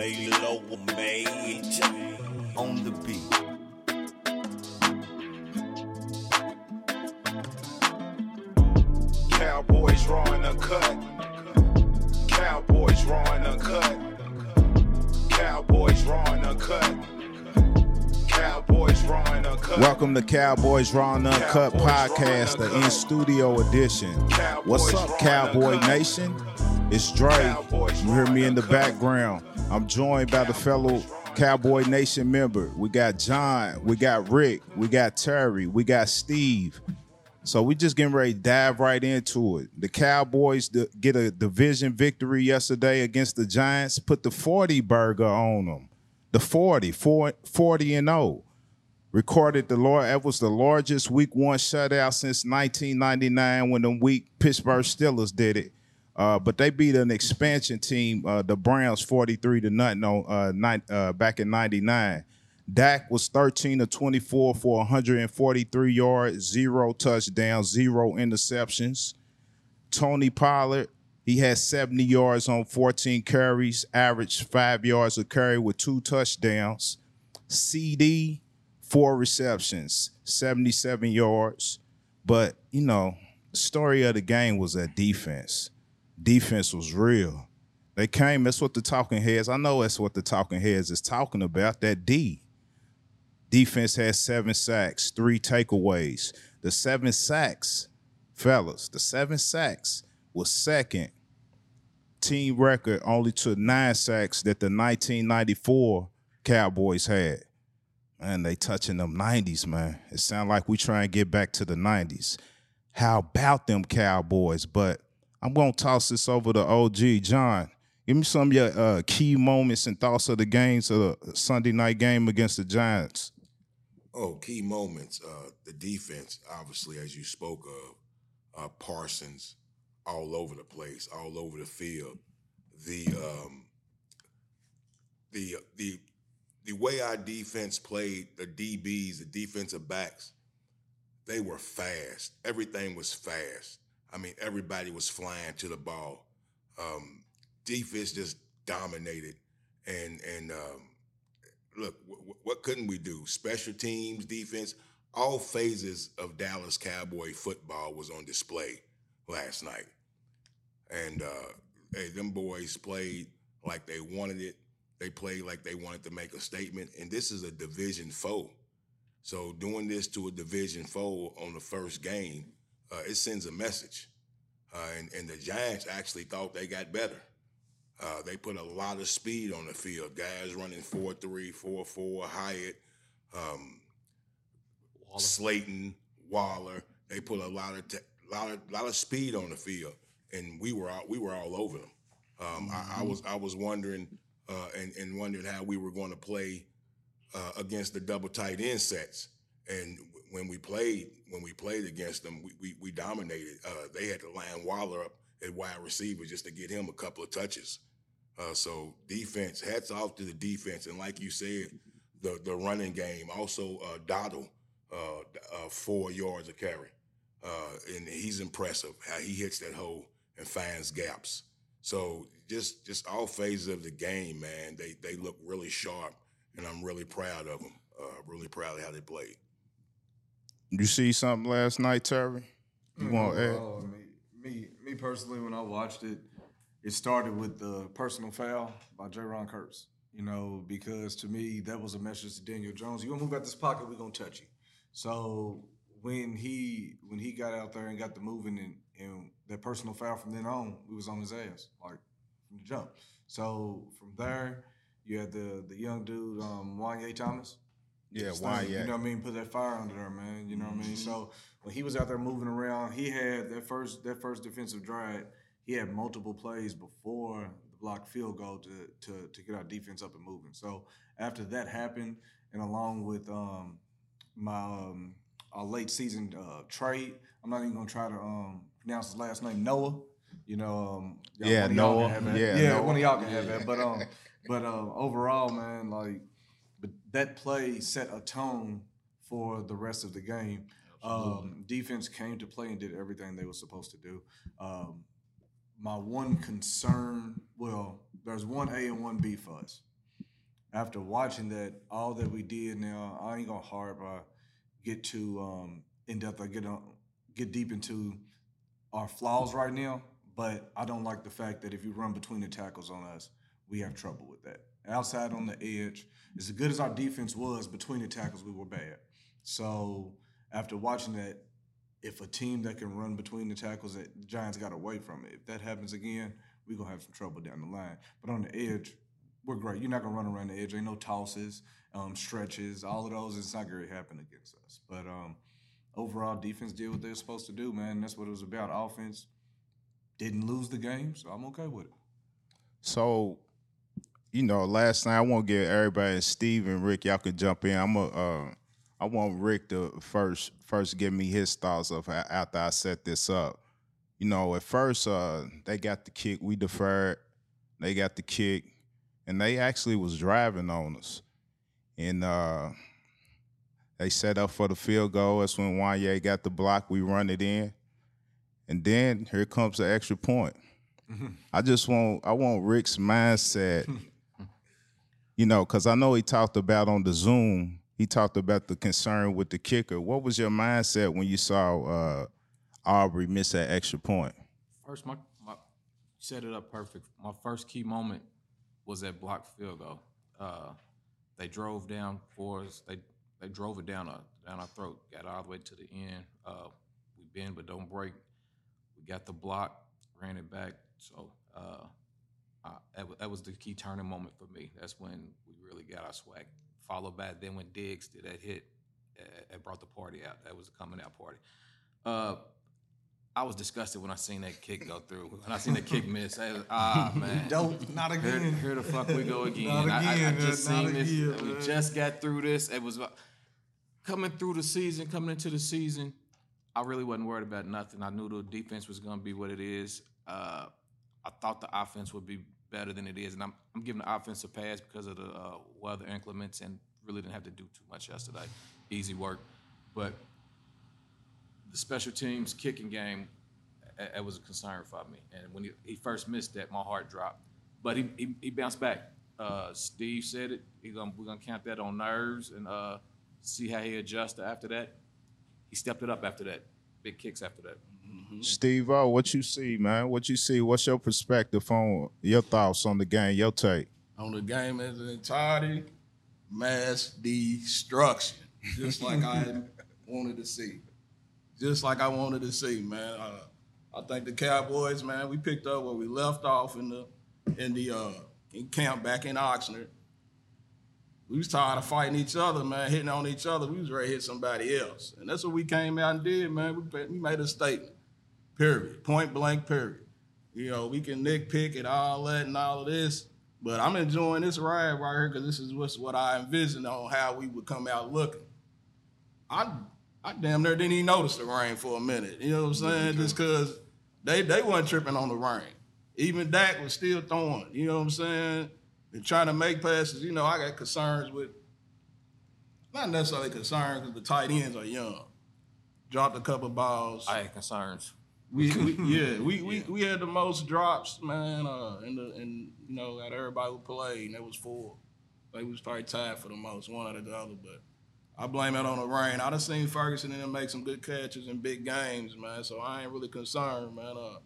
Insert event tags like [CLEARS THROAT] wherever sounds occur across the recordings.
A lower major on the beat. Cowboys drawing a cut. Cowboys drawing a cut. Cowboys drawing a cut. Cowboys drawing a cut. Welcome to Cowboys Raw and Uncut Cowboys Podcast, the in studio edition. What's up, Cowboy Uncut. Nation? It's Dre. Cowboys You hear me in the Uncut. background. I'm joined by the fellow Cowboy Nation member. We got John, we got Rick, we got Terry, we got Steve. So we just getting ready to dive right into it. The Cowboys get a division victory yesterday against the Giants, put the 40 burger on them. The 40, 40 and 0 recorded the Lord. That was the largest Week One shutout since 1999 when the week Pittsburgh Steelers did it. Uh, but they beat an expansion team, uh, the Browns, 43 to nothing on uh, nine, uh, back in '99. Dak was 13 to 24 for 143 yards, zero touchdowns, zero interceptions. Tony Pollard, he had 70 yards on 14 carries, averaged five yards a carry with two touchdowns. CD, four receptions, 77 yards. But, you know, story of the game was that defense. Defense was real. They came, that's what the talking heads, I know that's what the talking heads is talking about, that D. Defense had seven sacks, three takeaways. The seven sacks, fellas, the seven sacks was second team record only to nine sacks that the 1994 Cowboys had. Man, they touching them 90s, man. It sound like we try and get back to the 90s. How about them Cowboys? But I'm gonna toss this over to OG John. Give me some of your uh, key moments and thoughts of the games of the Sunday night game against the Giants. Oh, key moments. Uh, the defense, obviously, as you spoke of, uh, Parsons, all over the place, all over the field. The um, the the the way our defense played, the DBs, the defensive backs, they were fast. Everything was fast. I mean, everybody was flying to the ball. Um, defense just dominated, and and um, look, w- what couldn't we do? Special teams, defense, all phases of Dallas Cowboy football was on display last night. And uh, hey, them boys played like they wanted it. They played like they wanted to make a statement. And this is a division foe. So doing this to a division foe on the first game, uh, it sends a message. Uh, and, and the Giants actually thought they got better. Uh, they put a lot of speed on the field. Guys running 4-3, 4-4, Hyatt, um, Slayton, Waller. They put a lot of te- lot of lot of speed on the field, and we were all, we were all over them. Um, I, I was I was wondering uh, and and wondering how we were going to play uh, against the double tight end sets. And when we played when we played against them, we we, we dominated. Uh, they had to line Waller up at wide receiver just to get him a couple of touches. Uh, so defense, hats off to the defense, and like you said, the the running game. Also, uh, Dowdle, uh, uh, four yards a carry, uh, and he's impressive how he hits that hole and finds gaps. So just just all phases of the game, man. They they look really sharp, and I'm really proud of them. Uh, really proud of how they played. You see something last night, Terry? You want to add? Oh, me, me, me personally, when I watched it, it started with the personal foul by Jayron Kearse. You know, because to me that was a message to Daniel Jones. You gonna move out this pocket, we're gonna touch you. So when he when he got out there and got the moving and, and that personal foul from then on, we was on his ass like from the jump. So from there, you had the the young dude, um, Juanyeh Thomas. Yeah, why? You know what I mean? Put that fire under there, man. You know what I mean? So when he was out there moving around, he had that first that first defensive drive. He had multiple plays before the block field goal to to to get our defense up and moving. So after that happened, and along with um, my um, our late season uh, trade, I'm not even gonna try to um, pronounce his last name, Noah. You know, um, Yeah, one of y'all can Noah. have that. Yeah, yeah, one of y'all can have that. But um, but uh, overall, man, like that play set a tone for the rest of the game. Um, defense came to play and did everything they were supposed to do. Um, my one concern, well, there's one A and one B for us. After watching that, all that we did now, I ain't gonna harp uh, get too um, in depth. I get on, get deep into our flaws right now, but I don't like the fact that if you run between the tackles on us, we have trouble with that. Outside on the edge, as good as our defense was between the tackles, we were bad. So after watching that, if a team that can run between the tackles, that Giants got away from it. If that happens again, we're gonna have some trouble down the line. But on the edge, we're great. You're not gonna run around the edge. Ain't no tosses, um, stretches, all of those. It's not gonna happen against us. But um, overall, defense did what they're supposed to do, man. That's what it was about. Offense didn't lose the game, so I'm okay with it. So, you know, last night I want to give everybody, Steve and Rick, y'all can jump in. I'm a, uh, I want Rick to first first give me his thoughts of after I set this up. You know, at first uh, they got the kick, we deferred. They got the kick, and they actually was driving on us, and uh, they set up for the field goal. That's when Juanyeh got the block. We run it in, and then here comes the extra point. I just want I want Rick's mindset. [LAUGHS] you know, because I know he talked about on the Zoom. He talked about the concern with the kicker. What was your mindset when you saw uh, Aubrey miss that extra point? First, my, my set it up perfect. My first key moment was that block field goal. Uh, they drove down for us. They they drove it down our down our throat. Got all the way to the end. Uh, we bend but don't break. We got the block, ran it back. So uh, I, that, that was the key turning moment for me. That's when we really got our swag. Followed by then when Diggs did that hit, uh, it brought the party out. That was the coming out party. Uh, I was disgusted when I seen that kick go through. When I seen that kick miss, I was, ah [LAUGHS] man, Don't not here, again. here the fuck we go [LAUGHS] again. Not I- I, I, again, just seen not this. again, we just got through this. It was uh, coming through the season, coming into the season. I really wasn't worried about nothing. I knew the defense was going to be what it is. Uh, I thought the offense would be better than it is, and I'm, I'm giving the offense a pass because of the uh, weather inclements and really didn't have to do too much yesterday. Easy work, but the special teams kicking game, it, was a concern for me. And when he, he first missed that, my heart dropped. But he, he, he bounced back. Uh, Steve said it. Gonna, we're gonna count that on nerves and uh, see how he adjusts after that. He stepped it up after that. Big kicks after that. Steve O, what you see, man? What you see? What's your perspective on your thoughts on the game? Your take? on the game as an entirety, mass destruction, just like I [LAUGHS] wanted to see. Just like I wanted to see, man. Uh, I think the Cowboys, man, we picked up where we left off in the in the uh, in camp back in Oxnard. We was tired of fighting each other, man, hitting on each other. We was ready to hit somebody else, and that's what we came out and did, man. We, we made a statement, period, point blank, period. You know, we can nitpick and all that and all of this, but I'm enjoying this ride right here because this is what's what I envisioned on how we would come out looking. I I damn near didn't even notice the rain for a minute. You know what I'm saying? Just because they they wasn't tripping on the rain. Even Dak was still throwing. You know what I'm saying? And trying to make passes. You know, I got concerns with not necessarily concerns because the tight ends are young. Dropped a couple balls. I had concerns. We, we [LAUGHS] yeah, we, we we had the most drops, man, uh, in the in you know out everybody who played, and it was four. Like we was probably tied for the most, one out of the other, but I blame it on the rain. I done seen Ferguson and them make some good catches in big games, man. So I ain't really concerned, man. Uh,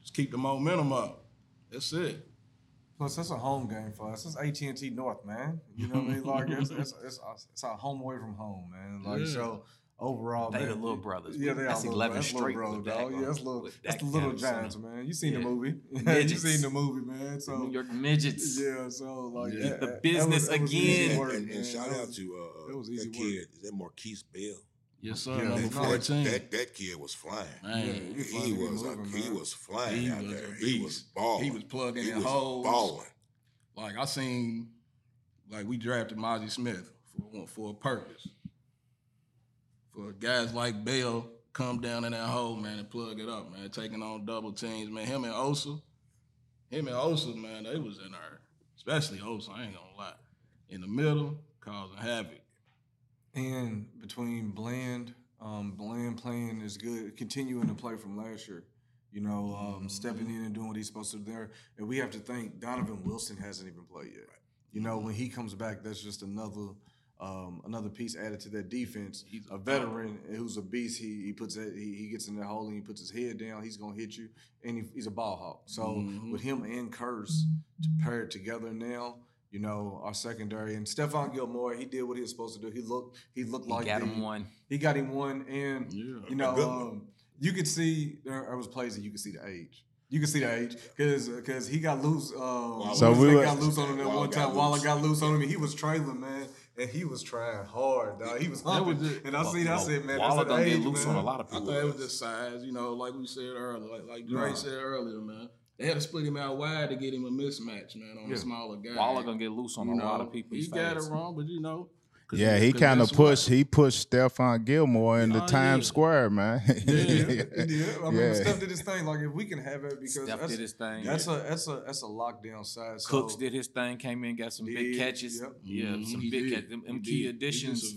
just keep the momentum up. That's it. Plus, that's a home game for us. It's AT and T North, man. You know what I mean? Like it's [LAUGHS] it's, it's, it's our home away from home, man. Like Yeah. so, overall, They man, the little brothers. Yeah, they That's are little 11 brothers. That's straight bro, with dog. Yeah, that's little. That's the little down giants, center. man. You seen the Yeah. movie? [LAUGHS] you seen the movie, man. So New York midgets. [LAUGHS] yeah, so like Yeah. that- The that business was- that was again. work, and, and shout out to uh, that was that easy work. kid. Is that Markquese Bell? Yes, sir. Yeah, Number That, fourteen. that, that kid was flying. Man, he He was a, moving, he was flying He out was there. He was balling. He was plugging He in was holes. balling. Like I seen, like we drafted Mazi Smith for for a purpose. For guys like Bell come down in that hole, man, and plug it up, man. Taking on double teams, man. Him and Osa, him and Osa, man, they was in there. Especially Osa, I ain't gonna lie. In the middle, causing havoc. And between Bland, um, Bland playing is good, continuing to play from last year. You know, um, stepping in and doing what he's supposed to do there. And we have to think Donovan Wilson hasn't even played yet. You know, when he comes back, that's just another um, another piece added to that defense. He's a veteran who's a beast. He he puts that he, he gets in that hole and he puts his head down. He's gonna hit you, and he, he's a ball hawk. So Mhm. with him and Kearse to pair together now, you know, our secondary and Stephon Gilmore, he did what he was supposed to do. He looked he looked He like got the- him one. He got him one, and Yeah. you know, um, you could see there, there was plays that you could see the age. You could see the age because because he got loose. Uh, So so we we were- got loose on him that Waller one time. Waller got loose on him, and he was trailing, man, and he was trying hard. Dog. He was humping, it. and I seen. I said, man, Waller that's gonna get loose man. on a lot of people. I thought it was just size, you know, like we said earlier, like, like Dre Nah. said earlier, man. They had to split him out wide to get him a mismatch, man, on Yeah. a smaller guy. Waller gonna get loose on You a lot of people. He He's got it wrong, but you know. 'cause Yeah, he 'cause kind of that's why- pushed. He pushed Stephon Gilmore into Oh, Times yeah. Square, man. Yeah, yeah. [LAUGHS] I mean, Yeah. Steph did his thing. Like if we can have it, because Steph that's, did his thing. that's a that's a that's a lockdown side. So, Cooks did his thing, came in, got some big catches. yep. Yeah, Mhm, some he big catches. Them, them He key did. Additions.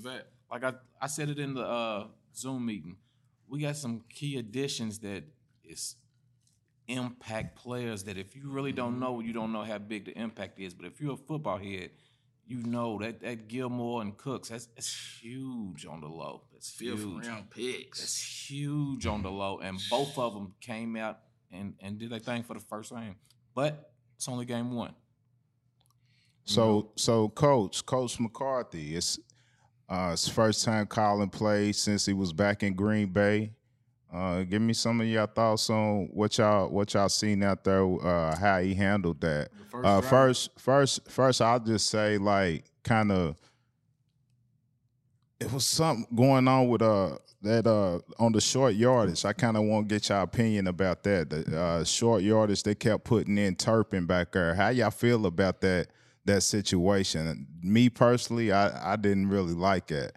Like I, I said it in the uh, Zoom meeting. We got some key additions that is impact players that if you really don't know, you don't know how big the impact is. But if you're a football head, you know that that Gilmore and Cooks, that's, that's huge on the low. That's Fifth huge. round picks. That's huge on the low, and both of them came out and and did their thing for the first game. But it's only game one. So, so coach, Coach McCarthy, it's uh, his first time calling plays since he was back in Green Bay. Uh, give me some of your thoughts on what y'all what y'all seen out there, uh, how he handled that. first Uh, first, first, first, I'll just say like kind of. It was something going on with uh that uh on the short yardage. I kind of want to get your opinion about that. The uh, short yardage they kept putting in Turpin back there. How y'all feel about that that situation? Me personally, I I didn't really like it.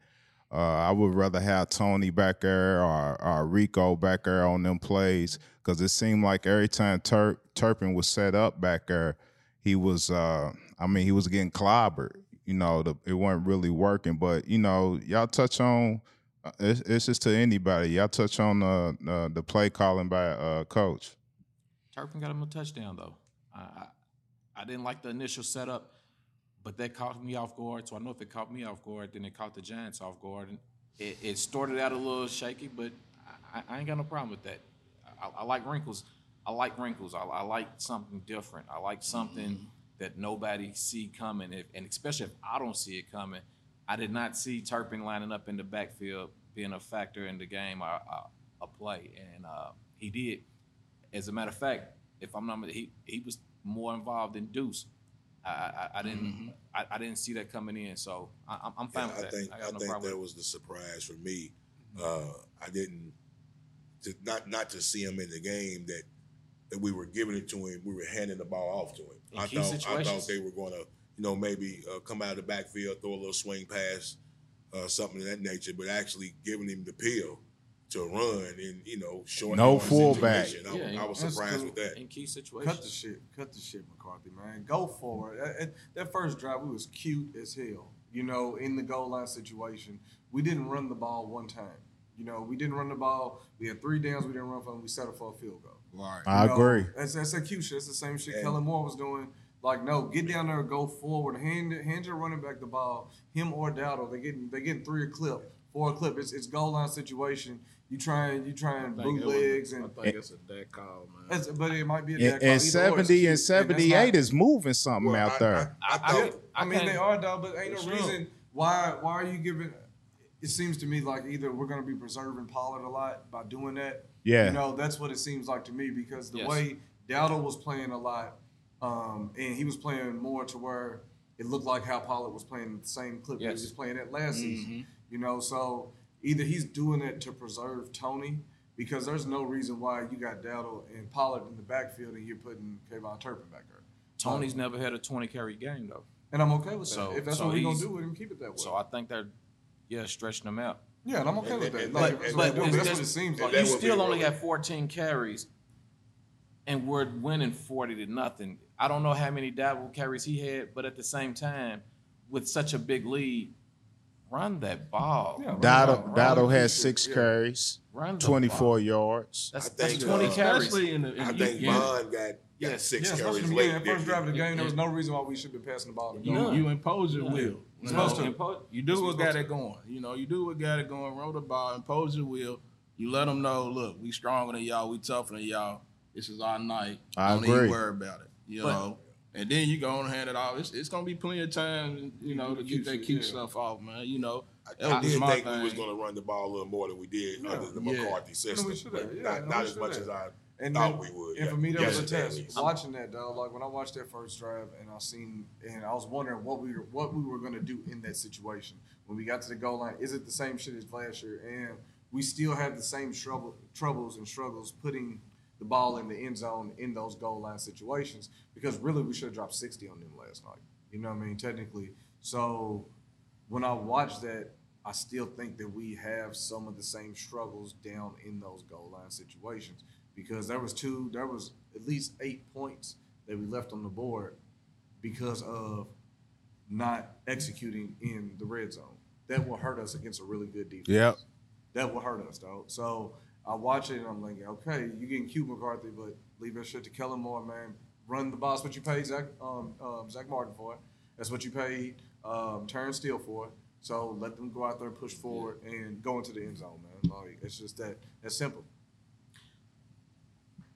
Uh, I would rather have Tony back there or, or Rico back there on them plays because it seemed like every time Tur- Turpin was set up back there, he was. Uh, I mean, he was getting clobbered. You know, the, it wasn't really working. But you know, y'all touch on. uh, It's, it's just to anybody. Y'all touch on uh, uh, the play calling by uh, coach. Turpin got him a touchdown though. I, I I didn't like the initial setup, but that caught me off guard. So I know if it caught me off guard, then it caught the Giants off guard. And it, it started out a little shaky, but I, I ain't got no problem with that. I, I like wrinkles. I like wrinkles. I, I like something different. I like something that nobody see coming, if, and especially if I don't see it coming. I did not see Turpin lining up in the backfield being a factor in the game or a, a play, and uh, he did. As a matter of fact, if I'm not, he he was more involved in Deuce. I I, I didn't I, I didn't see that coming in, so I, I'm- I'm fine Yeah, with I that. think I I, no think problem. that was the surprise for me. Uh, I didn't to not not to see him in the game that that we were giving it to him. We were handing the ball off to him. In I key thought I thought they were going to you know maybe uh, come out of the backfield, throw a little swing pass, uh, something of that nature, but actually giving him the pill to run and you know short No yardage fullback. situation. I, Yeah, I was surprised cool. with that. in key Cut the shit. Cut the shit, McCarthy, man. Go forward. That, that- that first drive, we was cute as hell. You know, in the goal line situation, we didn't run the ball one time. You know, we didn't run the ball. We had three downs. We didn't run for them. We settled for a field goal. Right. I know, agree. That's that's that cute shit. That's the same shit And- Kellen Moore was doing. Like, no, get down there, go forward, hand hand your running back the ball. Him or Dowdle, they getting they getting three a clip, four a clip. It's it's goal line situation. You trying you trying I think it was- bootlegs and I think it's a dead call, man. that's, but it might be a And, dead call and either seventy and that's seventy not- eight is moving something Well, out I- there. I, I, I- thought I, I mean, they are though, but ain't no Sure. reason why. Why are you giving? It seems to me like either we're going to be preserving Pollard a lot by doing that. Yeah. you know that's what it seems like to me because the Yes. way Dowdle was playing a lot, um, and he was playing more to where it looked like how Pollard was playing the same clip he was playing at last Mm-hmm. season. You know, so either he's doing it to preserve Tony. Because there's no reason why you got Dowdle and Pollard in the backfield and you're putting Kayvon Turpin back there. Tony's never had a 20 carry game though, And I'm okay with that. So- if that's so what we're gonna do with him, keep it that way. so I think they're yeah stretching him out. yeah, and I'm okay And- with that. and- Like, and- that's what but doing, it's- that's what it it's- seems like. you still only wrong. have 14 carries, and we're winning 40 to nothing. I don't know how many double carries he had, but at the same time, with such a big lead, run that ball. Yeah, run Dowdle, run Dowdle the six yeah. carries, Run 24 ball. yards. That's, that's think, 20 uh, carries. Especially in the, in I the think yeah, Vaughn got, got Yes. six Yeah, carries especially in the late. beginning, first drive of the he? game, there was no reason why we should be passing the ball. to you, Vaughn. you impose your will. You, supposed know, to. you do That's what what got you're it going. You know, you do what got it going. Roll the ball, impose your will. You let them know, look, we stronger than y'all. We tougher than y'all. This is our night. I Don't agree. even worry about it. You But- know. And then you go on and hand it off. It's, it's gonna be plenty of time, you know, to the get that shit, cute yeah. stuff off, man. You know, I, that I was did my think we was going to run the ball a little more than we did Yeah. under the Yeah. McCarthy system. we should but have, yeah, not no, not we as should much have. as I And thought then- we would. And yeah. for me, that was a test. Watching that though, like when I watched that first drive, and I seen, and I was wondering what we were, what we were going to do in that situation when we got to the goal line. Is it the same shit as last year? And we still have the same trouble, troubles and struggles putting the ball in the end zone in those goal line situations because really we should have dropped sixty on them last night. You know what I mean? Technically, so when I watch that, I still think that we have some of the same struggles down in those goal line situations because there was two, there was at least eight points that we left on the board because of not executing in the red zone. That will hurt us against a really good defense. Yep. That will hurt us, though. So I watch it and I'm like, okay, you getting cute McCarthy, but leave that shit to Kellen Moore, man. Run the boss. What you paid Zack um, um, Zack Martin for. That's what you paid um, Terence Steele for. So let them go out there, push forward, and go into the end zone, man. Like it's just that that's simple.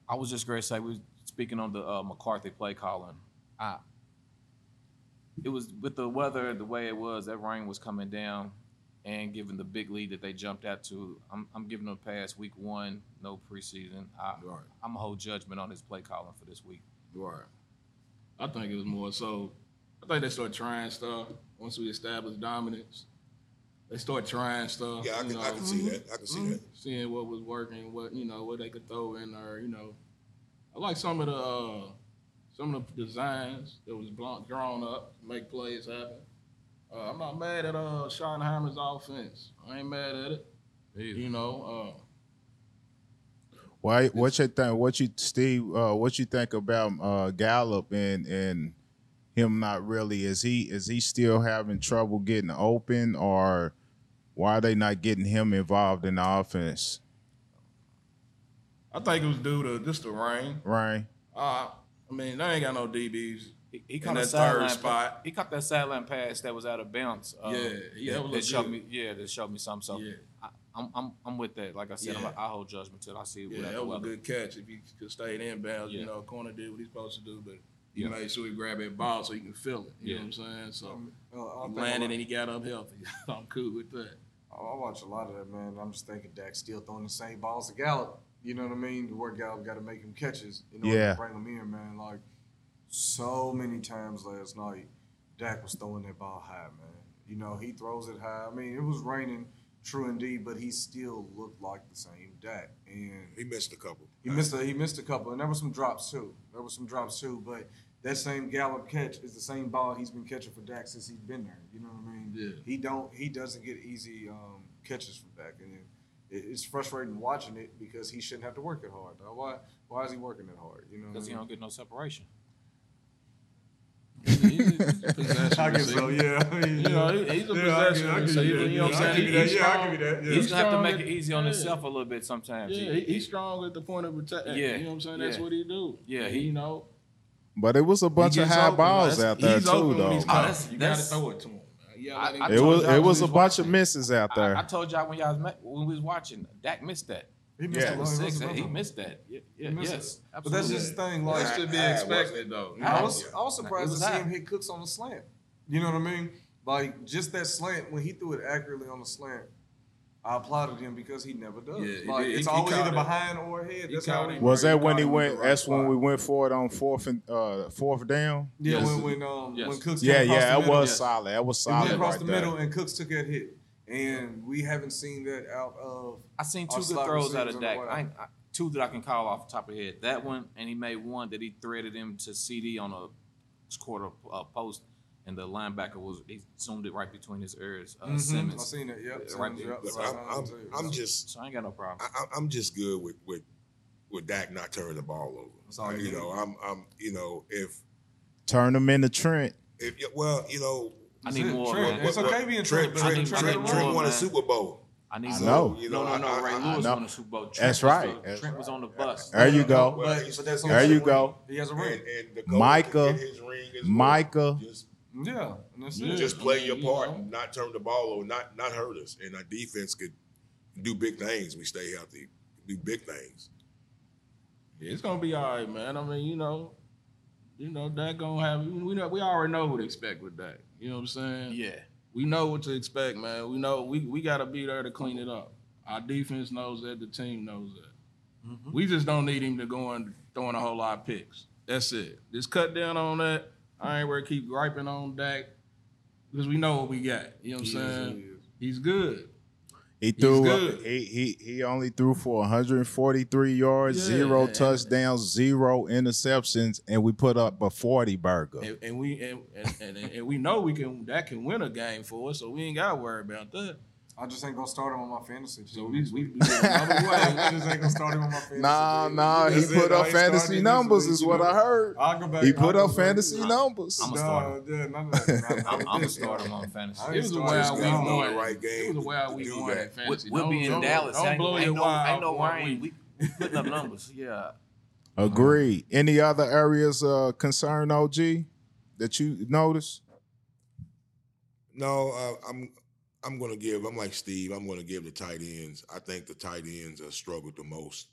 I was just going to say, we were speaking on the uh, McCarthy play calling. I, it was with the weather the way it was, that rain was coming down, and given the big lead that they jumped out to, I'm, I'm giving them a pass week one, no preseason. I, Right. I'm a hold judgment on his play calling for this week. Right. I think it was more so. I think they start trying stuff once we establish dominance. They start trying stuff. Yeah, I you can, I can see that. I can see that. seeing what was working, what you know, what they could throw in there. You know, I like some of the uh, some of the designs that was blunt, drawn up, to make plays happen. Uh, I'm not mad at uh Schottenheimer's offense. I ain't mad at it. You know, uh, Why? What you think? What you, Steve? Uh, what you think about uh, Gallup and and him not really? Is he is he still having trouble getting open, or why are they not getting him involved in the offense? I think it was due to just the rain. Right? Uh, I mean, they ain't got no DBs. He, he caught a that third sideline spot. pa- He caught that sideline pass that was out of bounds. Uh, Yeah, yeah, that that, was showed good. me. Yeah, that showed me something. So Yeah. I, I'm, I'm, I'm with that. Like I said, I'm, Yeah. I hold judgment till I see it Yeah, without that the was a good catch. If he could stay inbounds, Yeah. you know, corner did what he's supposed to do, but he Yeah. made sure he grabbed that ball so he can feel it. You Yeah. know what I'm saying? So Uh, I he think landed a and he got up healthy. [LAUGHS] I'm cool with that. I I watch a lot of that, man. I'm just thinking Dak still throwing the same balls to Gallup. You know what I mean? Where Gallup got to make him catches in order Yeah. to bring him in, man. Like so many times last night, Dak was throwing that ball high, man. You know, he throws it high. I mean, it was raining, true indeed, but he still looked like the same Dak. And He missed a couple. he missed a he missed a couple, and there were some drops too. There were some drops too, but that same Gallup catch is the same ball he's been catching for Dak since he's been there. You know what I mean? Yeah. He don't he doesn't get easy um, catches from Dak, and it, it's frustrating watching it because he shouldn't have to work it hard. Though. Why why is he working it hard? You know? What I Because he mean? don't get no separation. He's a possession I guess so. Yeah. I [LAUGHS] mean, You know, he- he's a Yeah, I possession give- I give receiver. you that. You know what I'm saying? give you. He's Yeah, I strong. give you that. Yeah. He's gonna have to make at- it easy on yeah. himself a little bit sometimes. Yeah, he, he's strong at the point of attack. Yeah. You know what I'm saying? That's Yeah. what he do. Yeah, he- you know. But it was a bunch of high open, balls man. out there He's too, open when though. he's Oh, that's- you got to throw it to him. man. You gotta let him I- I It was it when was a was bunch of misses out there. I, I told y'all when y'all was, when we was watching, Dak missed that. He missed Yeah. a It lot. was He six. missed He missed that. Yeah, yeah, missed yes, it. But that's just the thing. That Like should be I- I expected, though. I was I was surprised It to see him hit Cooks on the slant. You know what I mean? Like just that slant when he threw it accurately on the slant. I applauded him because he never does. Yeah, like did. it's He- he always caught either it. behind or ahead. That's caught how he. Was that when he went? at right That's when we went for it on fourth and uh, fourth down. Yeah, Yes. when when um Yes. when Cooks Yeah, came yeah, that was yes. solid. That was He went solid across right the there. middle and Cooks took that hit, and we haven't seen that out of. I seen two good throws out of in a Dak. I, I, two that I can call off the top of head. That one, and he made one that he threaded him to CD on a quarter uh, post, and the linebacker was he zoomed it right between his ears. Uh, Mhm, I Simmons. seen that. Yep, Yeah, right there. yep, Look, I'm, I'm. I'm just So I ain't got no problem. I, I'm just good with with with Dak not turning the ball over. That's all you you know, I'm I'm you know if Turn them into Trent. if well you know I need more, Trent, man. It's okay being Trent. Trent, but Trent, Trent, Trent, won a. Super Bowl. I need I more. know. You No, know, no, no. I- Ray I- Lewis I- won a Super Bowl. Trent That's was right. the- Trent was on the bus. There you go. Well, But, but that's There you his go. He has a ring. and the coach Micah, his ring well. Micah. Just, Yeah, that's Yeah. it. just play your you part know. not turn the ball over, not not hurt us. And our defense could do big things. We stay healthy, do big things. Yeah, it's gonna be all right, man. I mean, you know, you know that gonna have. We know we already know what to expect with that. You know what I'm saying? Yeah. We know what to expect, man. We know we we gotta be there to clean it up. Our defense knows that. The team knows that. Mm-hmm. We just don't need him to go and throwing a whole lot of picks. That's it. Just cut down on that. I ain't worried. Keep griping on Dak because we know what we got. You know what I'm saying? He's good. He threw. he he he only threw for 143 yards, Yeah, zero touchdowns, zero interceptions, and we put up a 40 burger. And, and we and, and, and, and we know we can that can win a game for us, so we ain't got to worry about that. I just ain't gonna start him on my fantasy. So team we we, we another [LAUGHS] way. I just ain't gonna start him on my fantasy. Nah, team. nah, he That's put I up ain't fantasy numbers, is what I heard. I'll go back. He put up fantasy I'm- numbers. I'm a Nah, starter. yeah, none of that. I'm, I'm a starter on fantasy. I It was a started wild this week game. know one. the right game It was a to wild week do one in We'll, fantasy. we'll be in Dallas. Don't ain't, blow your no, wide ain't no one rain. We, we putting up numbers. Yeah. [LAUGHS] Agreed. Any other areas uh concern OG that you notice? No, uh, I'm I'm going to give. I'm like Steve. I'm going to give the tight ends. I think the tight ends uh, struggled the most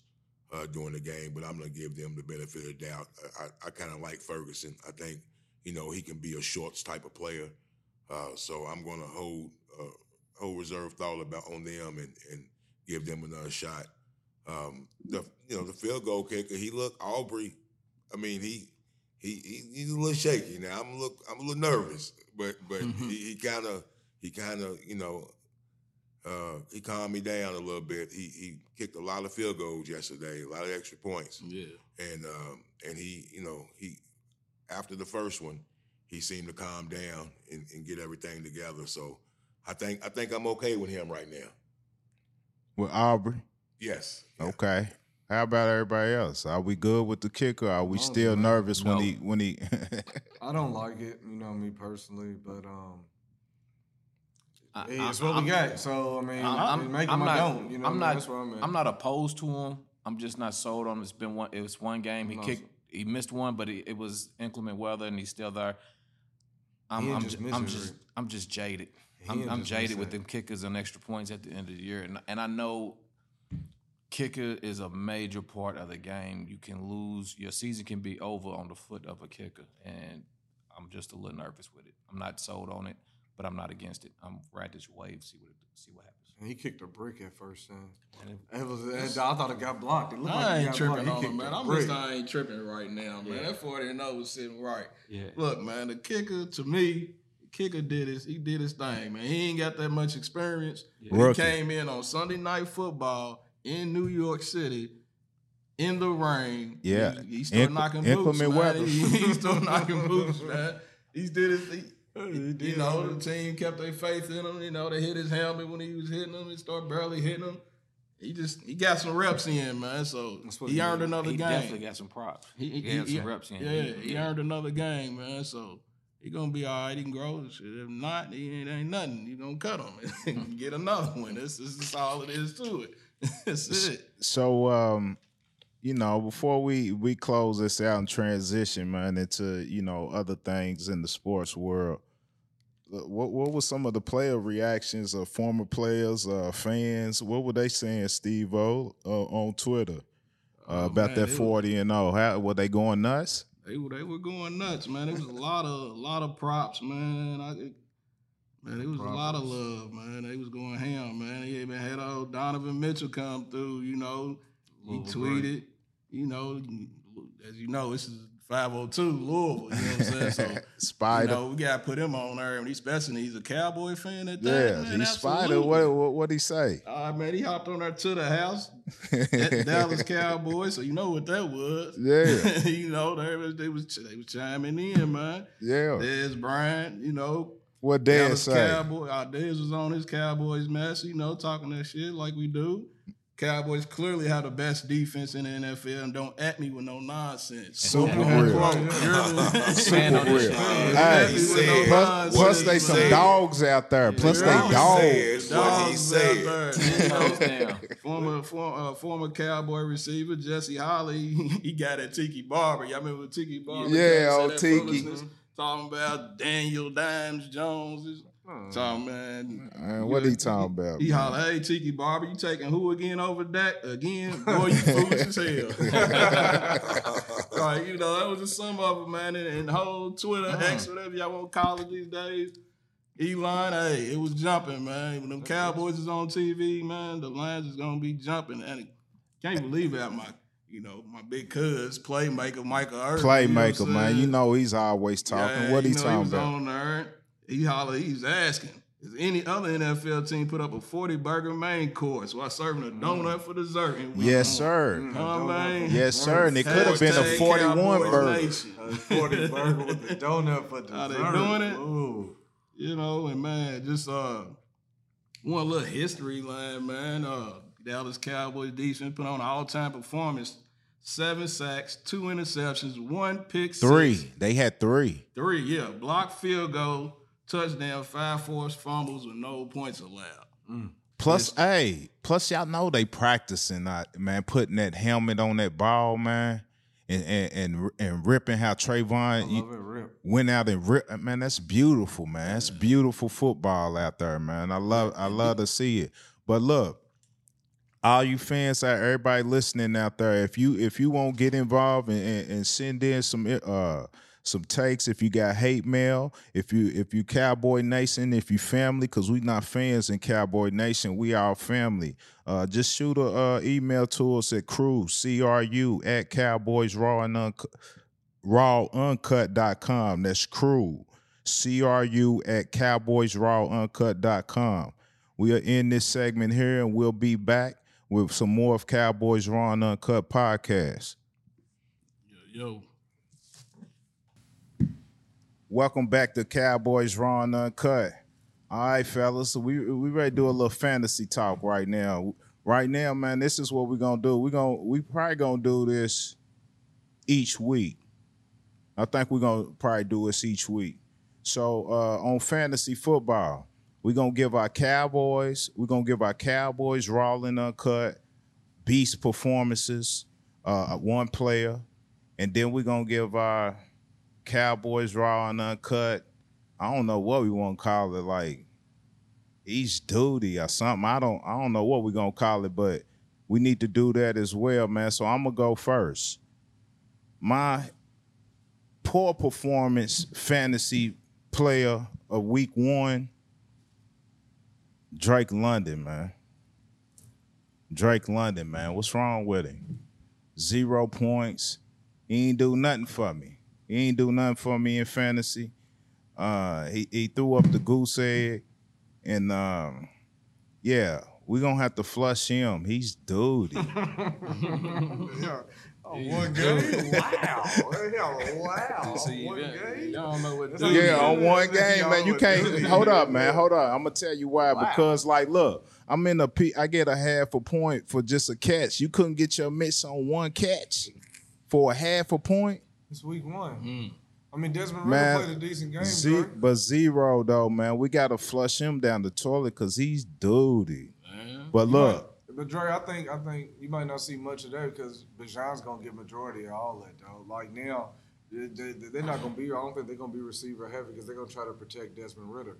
uh, during the game, but I'm going to give them the benefit of the doubt. I, I, kind of like Ferguson. I think you know he can be a shorts type of player. Uh, so I'm going to hold uh, hold reserve thought about on them and and give them another shot. Um, the you know the field goal kicker. He looked Aubrey. I mean he. He, he he's a little shaky now. I'm a little I'm a little nervous, but but Mhm. he kind of he kind of you know uh, he calmed me down a little bit. He he kicked a lot of field goals yesterday, a lot of extra points, Yeah. and um, and he you know he after the first one he seemed to calm down and, and get everything together. So I think I think I'm okay with him right now. With Aubrey? Yes. Yeah. Okay. How about everybody else? Are we good with the kicker? Are we still man. nervous when he when he [LAUGHS] [LAUGHS] I don't like it, you know me personally, but um, I, hey, it's what I'm- we got. So I mean, I'm, I'm, make I'm I not. don't. You know, I'm what I mean? not. That's where I'm at. I'm not opposed to him. I'm just not sold on. him. It's been one. It was one game. He No, kicked. He missed one, but it, it was inclement weather, and he's still there. I'm. I'm just. I'm just. I'm just jaded. I'm, I'm jaded with them kickers and extra points at the end of the year, and and I know kicker is a major part of the game. You can lose. Your season can be over on the foot of a kicker, and I'm just a little nervous with it. I'm not sold on it, but I'm not against it. I'm ride this wave, see what it, see what happens. And he kicked a brick at first, son. And it- It was. it- I thought it got blocked. It looked like I it ain't got tripping blocked. He on him, kicked man. a I'm brick. just I ain't tripping right now, man. Yeah. That 40 and 0 was sitting right. Yeah. Look, man, the kicker to me, the kicker did his he did his thing, man. He ain't got that much experience. He came in on Sunday night football in New York City. In the rain, Yeah. he, he started Inc- knocking inclement boots, man. weather. [LAUGHS] He, he started [LAUGHS] knocking boots, man. He did his, he, you know, the team kept their faith in him. You know, they hit his helmet when he was hitting them. He started barely hitting them. He just he got some reps in, man. So he he earned another he game. He definitely got some props. He, He, he, had he- some reps in. Yeah, he earned another game, man. So he gonna be all right. He can grow. If not, he ain't, ain't nothing. You gonna cut him, [LAUGHS] and get another one. This, this is all it is to it. [LAUGHS] That's it. so um you know before we we close this out and transition man into you know other things in the sports world what what were some of the player reactions of former players uh fans what were they saying steve o uh, on twitter uh, Oh, about man, that they were- 40 and 0 how were they going nuts They were they were going nuts, man. It was a lot of a lot of props, man. I, man, it was a lot of love, man. They was going ham, man. He even had old Donovan Mitchell come through. You know, he Louisville tweeted. You know, as you know, this is 502 Louisville. You know what I'm saying? So. [LAUGHS] You spider know, we gotta put him on there, and especially he's a cowboy fan at that. yeah man, he's spider what what what he say Uh, man, he hopped on there to the house [LAUGHS] at the Dallas Cowboys, so you know what that was. Yeah. [LAUGHS] you know, they was they was they was chiming in, man. yeah Dez Bryant, you know, what dad Dallas say Cowboy. Our Dez was on his Cowboys mess, you know, talking that shit like we do. Cowboys clearly have the best defense in the NFL and don't at me with no nonsense. Super Yeah. real. Super this real. shit. Hey, he said. plus, plus they some said. dogs out there. Plus Yeah. they dogs. said. What he Dogs said. out there, you know. Hands down. Former, former, uh, former Cowboy receiver Jesse Holley, [LAUGHS] he got at Tiki Barber. Y'all remember Tiki Barber? Yeah, came and said old Tiki. Foolishness, Talking about Daniel Dimes Jones. Hmm. Talking man. Man, what he talking about? He man? holler, hey Tiki Barber, you taking who again over that again? [LAUGHS] Boy, you foolish as hell. [LAUGHS] [LAUGHS] Like, you know, that was just some of it, man. And, and whole Twitter, hmm. X, whatever y'all want to call it these days. Elon, hey, it was jumping, man. When them Cowboys is on TV, man, the lines is gonna be jumping. And I can't believe that my, you know, my big cuz, playmaker Michael Irvin. Playmaker, you know man. You know he's always talking. Yeah, what he you know, talking he was about? on there. He holler, he's asking. Is any other NFL team put up a 40 burger main course while serving a donut for dessert? And Yes, on. sir. Huh, man? Yes, sir. And it could have been a 41 Cowboys burger. Nation. Forty burger with a donut for dessert. [LAUGHS] How they doing it? Ooh. You know, and man, just uh one little history line, man. Uh Dallas Cowboys defense put on an all-time performance. Seven sacks, two interceptions, one pick six. Three. They had three. Three, yeah. Block field goal, touchdown, five forced fumbles with no points allowed. Mm. Plus, hey, plus y'all know they practicing that man, putting that helmet on that ball, man, and and and, and ripping how Trayvon you- Love it, rip. went out and rip. Man, that's beautiful, man. That's beautiful football out there, man. I love I love to see it. But look, all you fans out, everybody listening out there, if you if you won't get involved and, and, and send in some uh some takes, if you got hate mail, if you if you Cowboy Nation, if you family, because we not fans in Cowboy Nation, we our family. Uh, just shoot a uh, email to us at crew c r u at Cowboys Raw and Uncut rawuncut.com. That's crew. C-R-U at cowboys raw cowboysrawuncut.com. We are in this segment here and we'll be back with some more of Cowboys Raw and Uncut podcast. Yo, Welcome back to Cowboys Raw and Uncut. All right, fellas. So we we ready to do a little fantasy talk right now. Right now, man, this is what we're gonna do. We're gonna we probably gonna do this each week. I think we're gonna probably do this each week. So uh on fantasy football, we're gonna give our Cowboys, we're gonna give our Cowboys and uncut, beast performances, uh one player, and then we're gonna give our Cowboys raw and uncut. I don't know what we want to call it, like each duty or something. I don't I don't know what we're gonna call it, but we need to do that as well, man. So I'm gonna go first. My poor performance fantasy player of week one, Drake London, man. Drake London, man. What's wrong with him? Zero points. He ain't do nothing for me. He ain't do nothing for me in fantasy. Uh, he, he threw up the goose egg, and um, yeah, we gonna have to flush him. He's duty. [LAUGHS] One game? Wow. Hell, wow. [LAUGHS] see, One yeah, game? y'all don't know what Yeah, dude yeah, on one game, man. You can't hold up, man. Hold up. I'm gonna tell you why. Because like, look, I'm in a P. I get a half a point for just a catch. You couldn't get your miss on one catch for a half a point. It's week one. Hmm. I mean, Desmond Man, Ritter played a decent game. Ze- Dre. but zero though, man. We gotta flush him down the toilet because he's duty. Man. But look, But Dre, I think I think you might not see much of that because Bijan's gonna get majority of all that though. Like now, they, they, they're not gonna be. I don't think they're gonna be receiver heavy because they're gonna try to protect Desmond Ridder.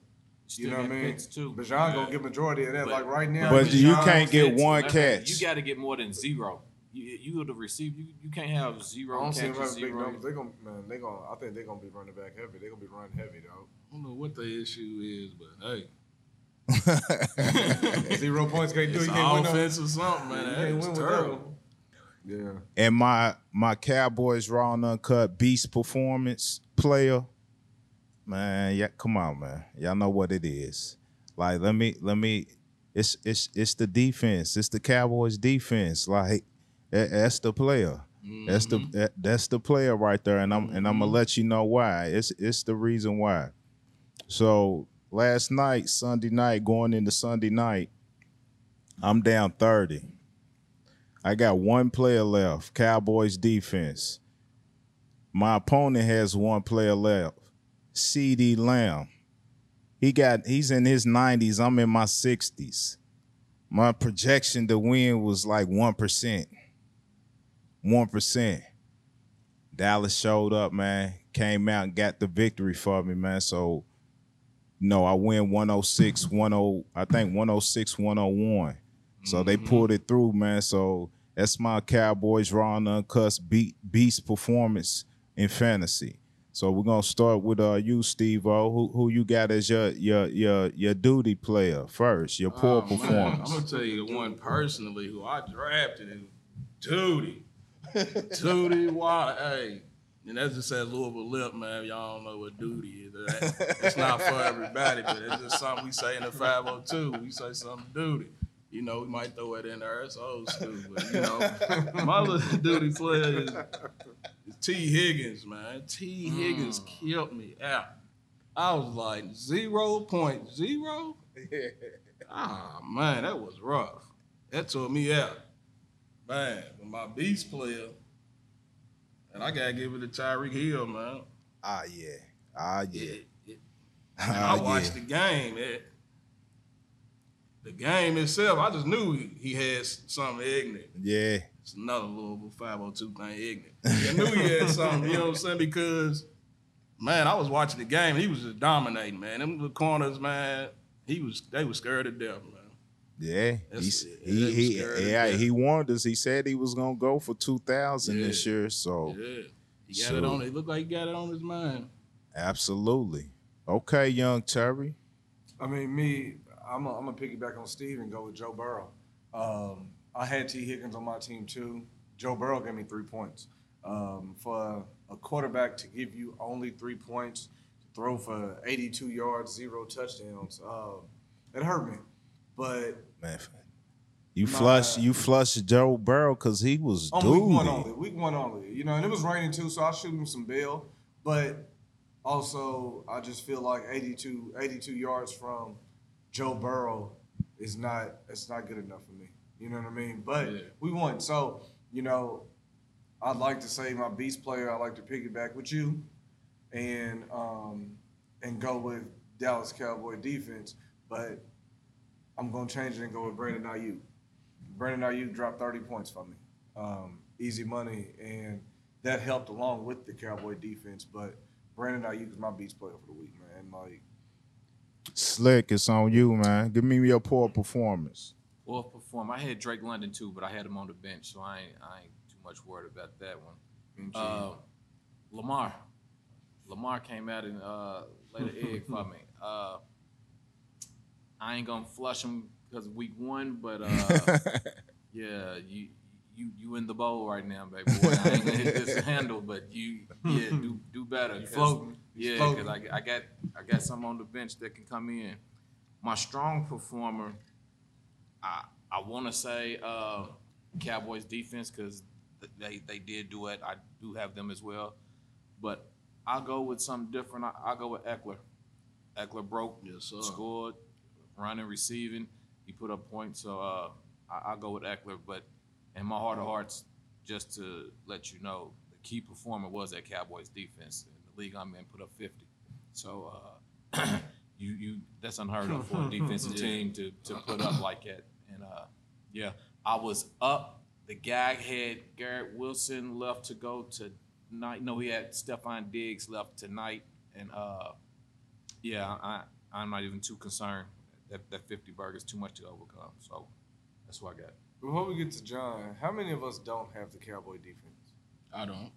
You know what I mean? Picks too. Bijan gonna get majority of that. But- like right now, But you can't get one catch. You got to get more than zero. You, you the receiver. You, you can't have zero. I zero don't see them catches, big numbers. They gonna man. They gonna. I think they're gonna be running back heavy. They're gonna be running heavy though. I don't know what the issue is, but hey, [LAUGHS] Zero points can't do. it's You can't win. no- offense or something, man. You That can't is win with terrible. Yeah. and my my Cowboys raw and uncut beast performance player, man, yeah, come on, man. Y'all know what it is. Like, let me let me. It's it's it's the defense. It's the Cowboys defense. Like, that- that's the player. That's the mm-hmm. that, that's the player right there, and I'm and I'm gonna mm-hmm. let you know why. It's it's the reason why. So last night, Sunday night, going into Sunday night, I'm down thirty. I got one player left. Cowboys defense. My opponent has one player left. CD Lamb. He got he's in his 90s. I'm in my 60s. My projection to win was like 1%. 1%. Dallas showed up, man. Came out and got the victory for me, man. So, you know, I win 106, 10, I think 106, 101. So they pulled it through, man. So that's my Cowboys raw and uncut beat beast performance in fantasy. So we're gonna start with uh you, Steve O. Who who you got as your your your your duty player first, your poor Oh, man, performance. I'm gonna tell you the one personally who I drafted is Tootie. Tootie Water. Hey, and that's just at Louisville Lip, man. Y'all don't know what duty is. That- [LAUGHS] It's not for everybody, but it's just something we say in the 502. We say something duty. You know, we might throw it in there. It's old school, but you know, [LAUGHS] my little duty player is, is Tee Higgins, man. Tee Higgins killed me out. I was like zero point zero. [LAUGHS] Ah man, that was rough. That tore me out. Man, but my beast player, and I gotta give it to Tyreek Hill, man. Ah yeah. Ah yeah. It- [LAUGHS] it- Ah, I watched yeah. the game. It, the game itself, I just knew he, he had something ignorant. Yeah. It's another Louisville 502 thing ignorant. I knew he had something, you know what I'm saying? Because, man, I was watching the game. He was just dominating, man. Them little corners, man, he was they was scared to death, man. Yeah, That's- he's, that he he yeah yeah. he warned us. He said he was gonna go for two thousand Yeah. this year. So Yeah. He got So- it on. It looked like he got it on his mind. absolutely, okay, young Terry. I mean, me, I'm gonna piggyback on Steve and go with Joe Burrow. Um, I had Tee Higgins on my team too. Joe Burrow gave me three points. Um, for a quarterback to give you only three points, to throw for 82 yards, zero touchdowns, uh, it hurt me. But Man, you Nah. flush you flush Joe Burrow because he was on week one duty. only, week one only, you know, and it was raining too, so I shoot him some bail. But also, I just feel like 82, 82 yards from Joe Burrow is not it's not good enough for me. You know what I mean? But Yeah. we won, so you know, I'd like to say my beast player. I like to piggyback with you, and um, and go with Dallas Cowboy defense, but I'm gonna change it and go with Brandon Aiyuk. Brandon Aiyuk dropped 30 points for me. Um, easy money, and that helped along with the Cowboy defense. But Brandon Aiyuk is my beast player for the week, man. Like, Slick, it's on you, man. Give me your poor performance. Well, perform. I had Drake London too, but I had him on the bench, so I ain't, I ain't too much worried about that one. Uh, Lamar, Lamar came out and uh, laid an egg for me. Uh, I ain't gonna flush him because week one, but uh, [LAUGHS] yeah, you you you in the bowl right now, baby boy. I ain't gonna hit this [LAUGHS] handle, but you yeah do do better. You 'cause- floating. Yeah, because I, I got I got some on the bench that can come in. My strong performer, I I want to say uh, Cowboys defense because they they did do it. I do have them as well, but I'll go with something different. I, I'll go with Ekeler. Ekeler broke, Yes, scored, running, receiving. He put up points, so uh, I, I'll go with Ekeler. But in my heart of hearts, just to let you know, the key performer was that Cowboys defense. In the league I'm in put up 50. So uh, [CLEARS THROAT] you you that's unheard of for a defensive [LAUGHS] team to to put up like that. And uh, yeah, I was up. The guy had Garrett Wilson left to go tonight. No, he had Stefon Diggs left tonight. And uh, yeah, I I'm not even too concerned. That that 50 burger is too much to overcome. So that's what I got. before we get to John, how many of us don't have the Cowboy defense? I don't.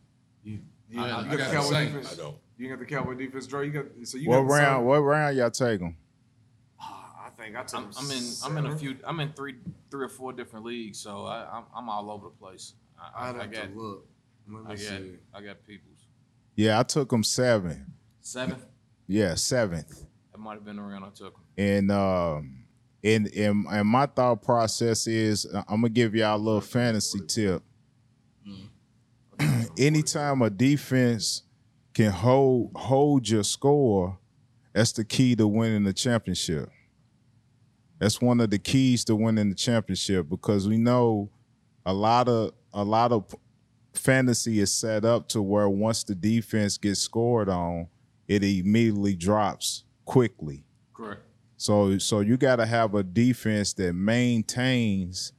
You, you, I- you I got the gotta Cowboy say, defense. I don't. You got the Cowboy defense, Dre. You got so you what got the round? What round y'all take him? Ah, I think I took. I'm, I'm in I'm in a few I'm in three three or four different leagues, so I, I'm I'm all over the place. I, I, I'd I have got to look. Let me I got. I got peoples. Yeah, I took them seven. Seventh, Yeah, seventh. That might have been around I took 'em. And um, and and, and my thought process is, uh, I'm gonna give y'all a little fantasy tip. [CLEARS THROAT] Anytime a defense can hold hold your score, that's the key to winning the championship. That's one of the keys to winning the championship because we know a lot of a lot of fantasy is set up to where once the defense gets scored on, it immediately drops quickly. Correct. So so you got to have a defense that maintains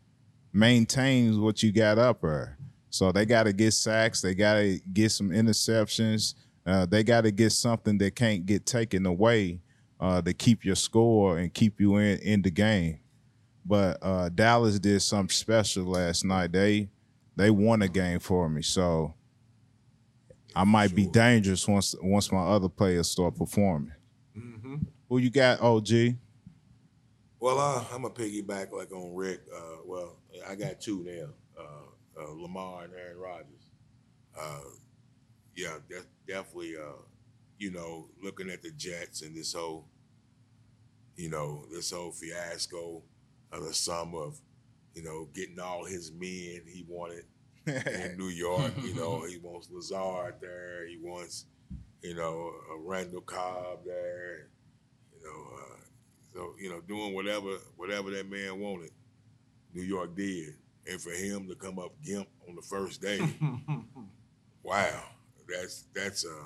maintains what you got up there. So they got to get sacks, they got to get some interceptions, uh, they got to get something that can't get taken away uh, to keep your score and keep you in in the game. But uh, Dallas did something special last night. They they won a game for me, so I might be dangerous once once my other players start performing. Who you got, OG? Well, uh, I'm a piggyback like on Rick. Uh, well, I got two now, uh, uh, Lamar and Aaron Rodgers. Uh, yeah, de- definitely. Uh, you know, looking at the Jets and this whole, you know, this whole fiasco of the summer of, you know, getting all his men he wanted in [LAUGHS] New York. You know, he wants Lazard there. He wants, you know, a Randall Cobb there. You know, uh, so you know, doing whatever whatever that man wanted, New York did, and for him to come up gimp on the first day, [LAUGHS] wow, that's that's uh,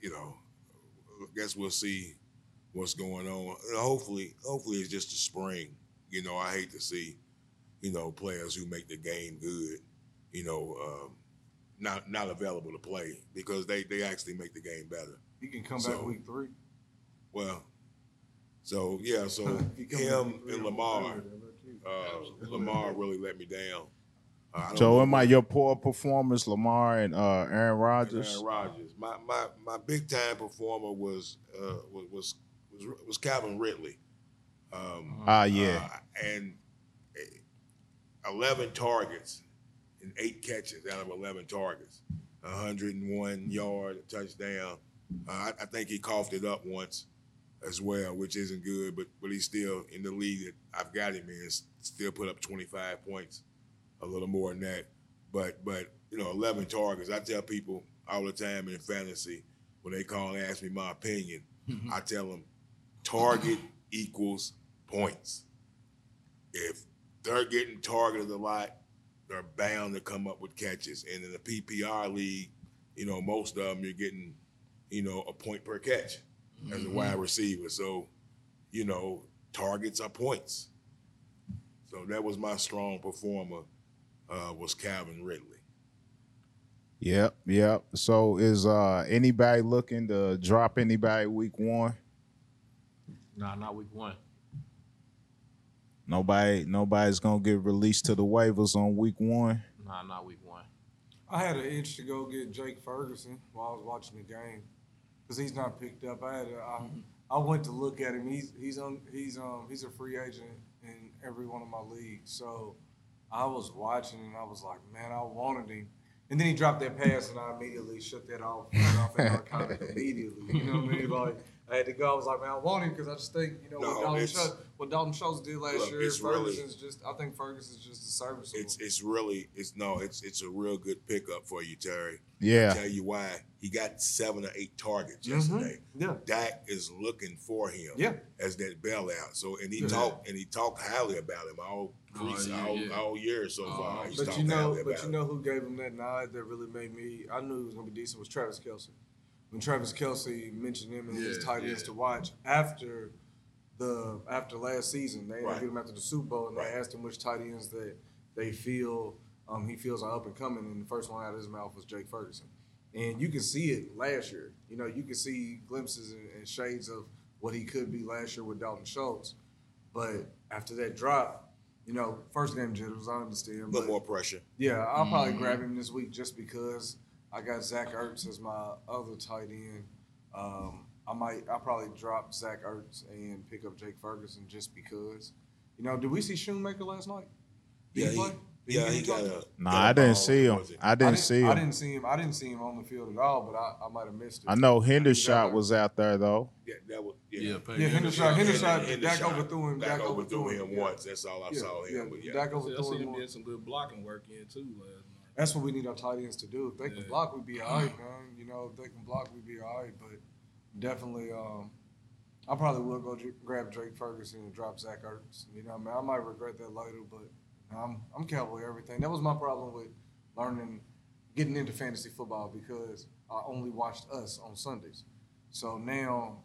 you know, I guess we'll see what's going on. And hopefully, hopefully it's just a spring. You know, I hate to see, you know, players who make the game good, you know, um, not not available to play because they they actually make the game better. He can come So- back week three. Well, so yeah, so He come back him and Lamar, okay with it. Look, you- uh, Lamar really let me down. Uh, So, am I your poor performers, Lamar and uh, Aaron Rodgers? Aaron Rodgers? Rodgers. My my my big time performer was uh, was was was, was Calvin Ridley. Um, Ah, yeah. uh, and eh, eleven targets and eight catches out of eleven targets, hundred and one yard touchdown. Uh, I, I think he coughed it up once as well, which isn't good, but but he's still in the league that I've got him in. Still put up twenty five points, a little more than that. But but you know, eleven targets. I tell people all the time in fantasy when they call and ask me my opinion, mm-hmm. I tell them target equals points. If they're getting targeted a lot, they're bound to come up with catches. And in the PPR league, you know, most of them you're getting, you know, a point per catch as a wide receiver. So, you know, targets are points. So that was my strong performer uh, was Calvin Ridley. Yep, yep. So, is uh, anybody looking to drop anybody week one? Nah, not week one. Nobody, nobody's gonna get released to the waivers on week one. Nah, not week one. I had an itch to go get Jake Ferguson while I was watching the game because he's not picked up. I had a, I, I went to look at him. He's he's on he's um he's a free agent in every one of my leagues. So I was watching and I was like, man, I wanted him. And then he dropped that pass and I immediately shut that off, off in narcotic [LAUGHS] immediately. You know what I mean? Like I had to go. I was like, man, I want him because I just think you know No, what Dalton it's- Schultz, what Dalton Schultz did last Look, year. it's really- just I think Ferguson's just a serviceable. It's it's really it's no it's it's a real good pickup for you, Terry. Yeah, Tell you why he got seven or eight targets Mhm. yesterday. yeah. Dak is looking for him Yeah. as that bailout. So and he Yeah. talked and he talked highly about him all Oh, pre- yeah, all, yeah. all year so far. Oh, He's But talked you know, but you know who gave him that nod that really made me. I knew he was gonna be decent was Travis Kelce. When Travis Kelce mentioned him and his Yeah, tight ends yeah. to watch after the after last season, they Right. interviewed him after the Super Bowl and Right. they asked him which tight ends that they feel um, he feels are up and coming, and the first one out of his mouth was Jake Ferguson. And you can see it last year. You know, you can see glimpses and, and shades of what he could be last year with Dalton Schultz. But after that drop, you know, first game jitters, I understand. a but little more pressure. yeah, I'll probably grab him this week just because I got Zach Ertz as my other tight end. Um, I might, I'll probably drop Zach Ertz and pick up Jake Ferguson just because. You know, did we see Schoonmaker last night? Did Yeah, he he, play? Did yeah, get he got touches? a. nah, got a I didn't ball, see him. was it? I didn't see him. I didn't see him. I didn't see him on the field at all, but I, I might have missed it. I know He was out Hendershot there. was out there though. Yeah, that was yeah. Yeah, Yeah, Hendershot. Hendershot. Hendershot- Dak overthrew him. Dak Dak overthrew overthrew him yeah. once. That's all I Yeah, saw him. yeah, But yeah, Dak I overthrew see him. him once. did some good blocking work in too last night. That's what we need our tight ends to do. If they can block, we'd be all right, [CLEARS THROAT] man. You know, if they can block, we'd be all right. But definitely, um, I probably will go dr- grab Drake Ferguson and drop Zach Ertz. You know, I mean, I might regret that later, but I'm I'm Cowboy everything. That was my problem with learning, getting into fantasy football because I only watched us on Sundays. So now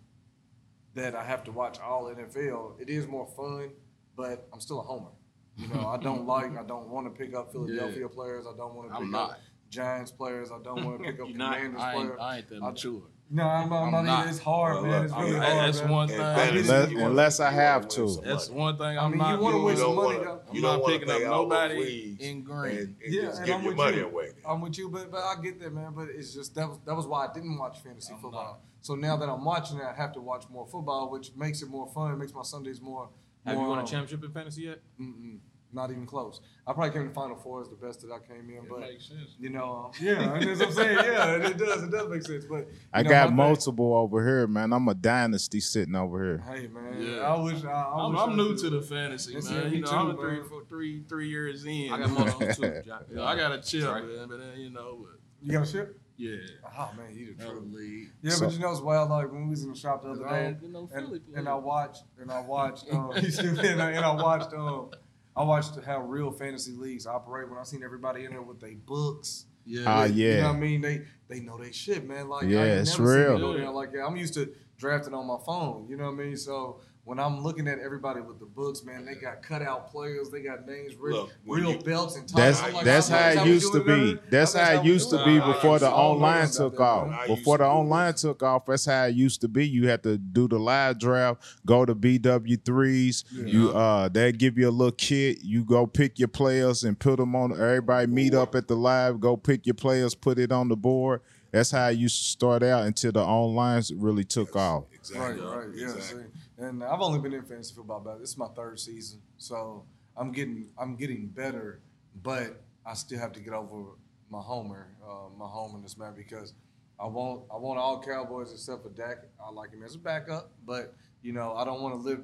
that I have to watch all NFL, it is more fun, but I'm still a homer. You know, I don't [LAUGHS] like, I don't want to pick up Philadelphia players. I don't want to pick I'm up. Giants players. I don't want to [LAUGHS] pick up You're not- Commanders I ain't, players. I ain't that I- mature. No, I'm. I'm I'm not not. It's hard, man. It's really mean, hard. that's man. one thing. fantasy, Unless- you unless I have to. That's one thing I I'm mean, not you wanna doing. win some money, wanna- though. I'm you not picking up nobody fees in green. And, and Yeah, just and give I'm your with money you. away. I'm with you, but but I get that, man. But it's just that was that was why I didn't watch fantasy I'm football. not. So now that I'm watching it, I have to watch more football, which makes it more fun. Makes my Sundays more. Have more, you won a um, championship in fantasy yet? Mm-mm, not even close. I probably came to Final Four is the best that I came in, It but makes sense. you know, yeah, that's what I'm saying. [LAUGHS] Yeah, it does. It does make sense. But I know, got my thing- multiple over here, man. I'm a dynasty sitting over here. Hey man, Yeah. I wish I. I I'm, wish I'm I new could- to the fantasy, Yes, man. you know, too, I'm three, man. four, three, three years in. I got multiple [LAUGHS] too. John. Yeah, I got a chip, Sorry. man, but then, you know, but You got a ship? yeah, Oh man, you the another truth. league. Yeah, So- but you know it's wild. Like when we was in the shop the other I day, don't get and, and I watched and I watched [LAUGHS] um, he's stupid, and, I, and I watched um I watched how real fantasy leagues operate. When I seen everybody in there with their books, Yeah, Ah, you know what I mean? They they know they shit, man. Like Yeah, I it's never real. it go like that. I'm used to drafting on my phone. You know what I mean? So when I'm looking at everybody with the books, man, they got cutout players, they got names, real, Look, when real you- belts and That's titles. I'm like, that's how is it used to be. That's how it used to be before the to all know online took off. Before the online took off, that's how it used to be. You had to do the live draft, go to BW threes. You uh, they give you a little kit. You go pick your players and put them on. Everybody meet up at the live. Go pick your players, put it on the board. That's how it used to start out until the online really took off. Exactly. Right, right, yeah. Exactly. And I've only been in fantasy football about this is my third season, so I'm getting I'm getting better, but I still have to get over my homer, uh, my homerness, man, because I want I want all Cowboys except for Dak. I like him as a backup, but you know I don't want to live.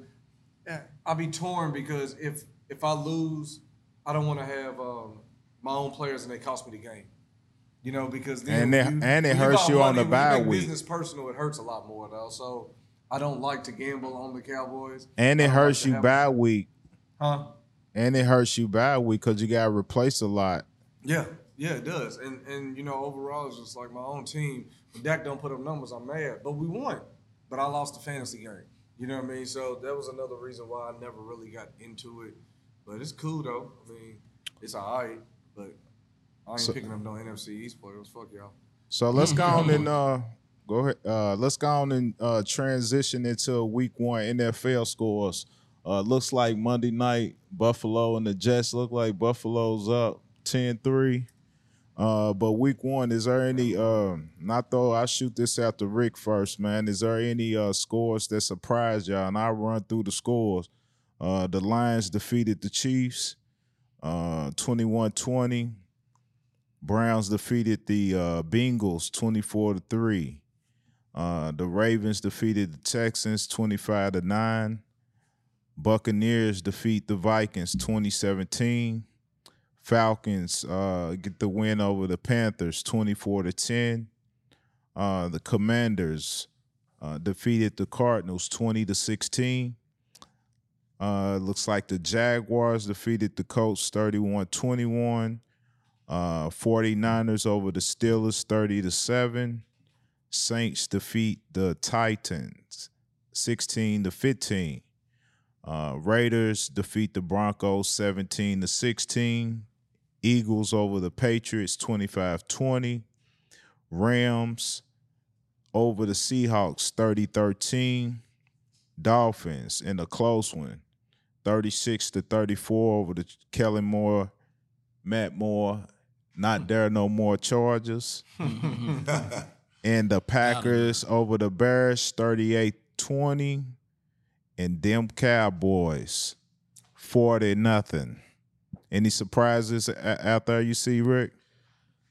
eh, I'll be torn because if if I lose, I don't want to have um, my own players and they cost me the game. You know, because then And it- you- and it hurts you on the bye week. Business personal, it hurts a lot more though. So I don't like to gamble on the Cowboys. And it hurts like you bye week. Huh? And it hurts you bye week because you got to replace a lot. Yeah, yeah, it does. And and you know, overall, it's just like my own team. When Dak don't put up numbers, I'm mad. But we won. But I lost the fantasy game. You know what I mean? So that was another reason why I never really got into it. But it's cool though. I mean, it's all right. But I ain't So- picking up no NFC East players. Fuck y'all. So let's go [LAUGHS] on and uh, go ahead. Uh, let's go on and uh, transition into week one NFL scores. Uh, looks like Monday night, Buffalo and the Jets look like Buffalo's up 10-3. Uh, but week one, is there any? Um, not though. I shoot this out to Rick first, man. Is there any uh, scores that surprised y'all? And I'll run through the scores. Uh, the Lions defeated the Chiefs, uh, 21-20. Browns defeated the uh, Bengals 24 to 3. Uh, the Ravens defeated the Texans 25 to 9. Buccaneers defeat the Vikings 2017. Falcons uh, get the win over the Panthers 24 to 10. Uh, the Commanders uh, defeated the Cardinals 20 to 16. Uh, looks like the Jaguars defeated the Colts 31 21. Uh, 49ers over the Steelers 30 to 7. Saints defeat the Titans 16 to 15. Uh, Raiders defeat the Broncos 17 to 16. Eagles over the Patriots 25 20. Rams over the Seahawks 30 13. Dolphins in a close one 36 to 34 over the Kellen Moore, Matt Moore, not [LAUGHS] there no more Chargers. [LAUGHS] [LAUGHS] and the Packers over the Bears 38 20. And them Cowboys 40 nothing. Any surprises out there you see, Rick?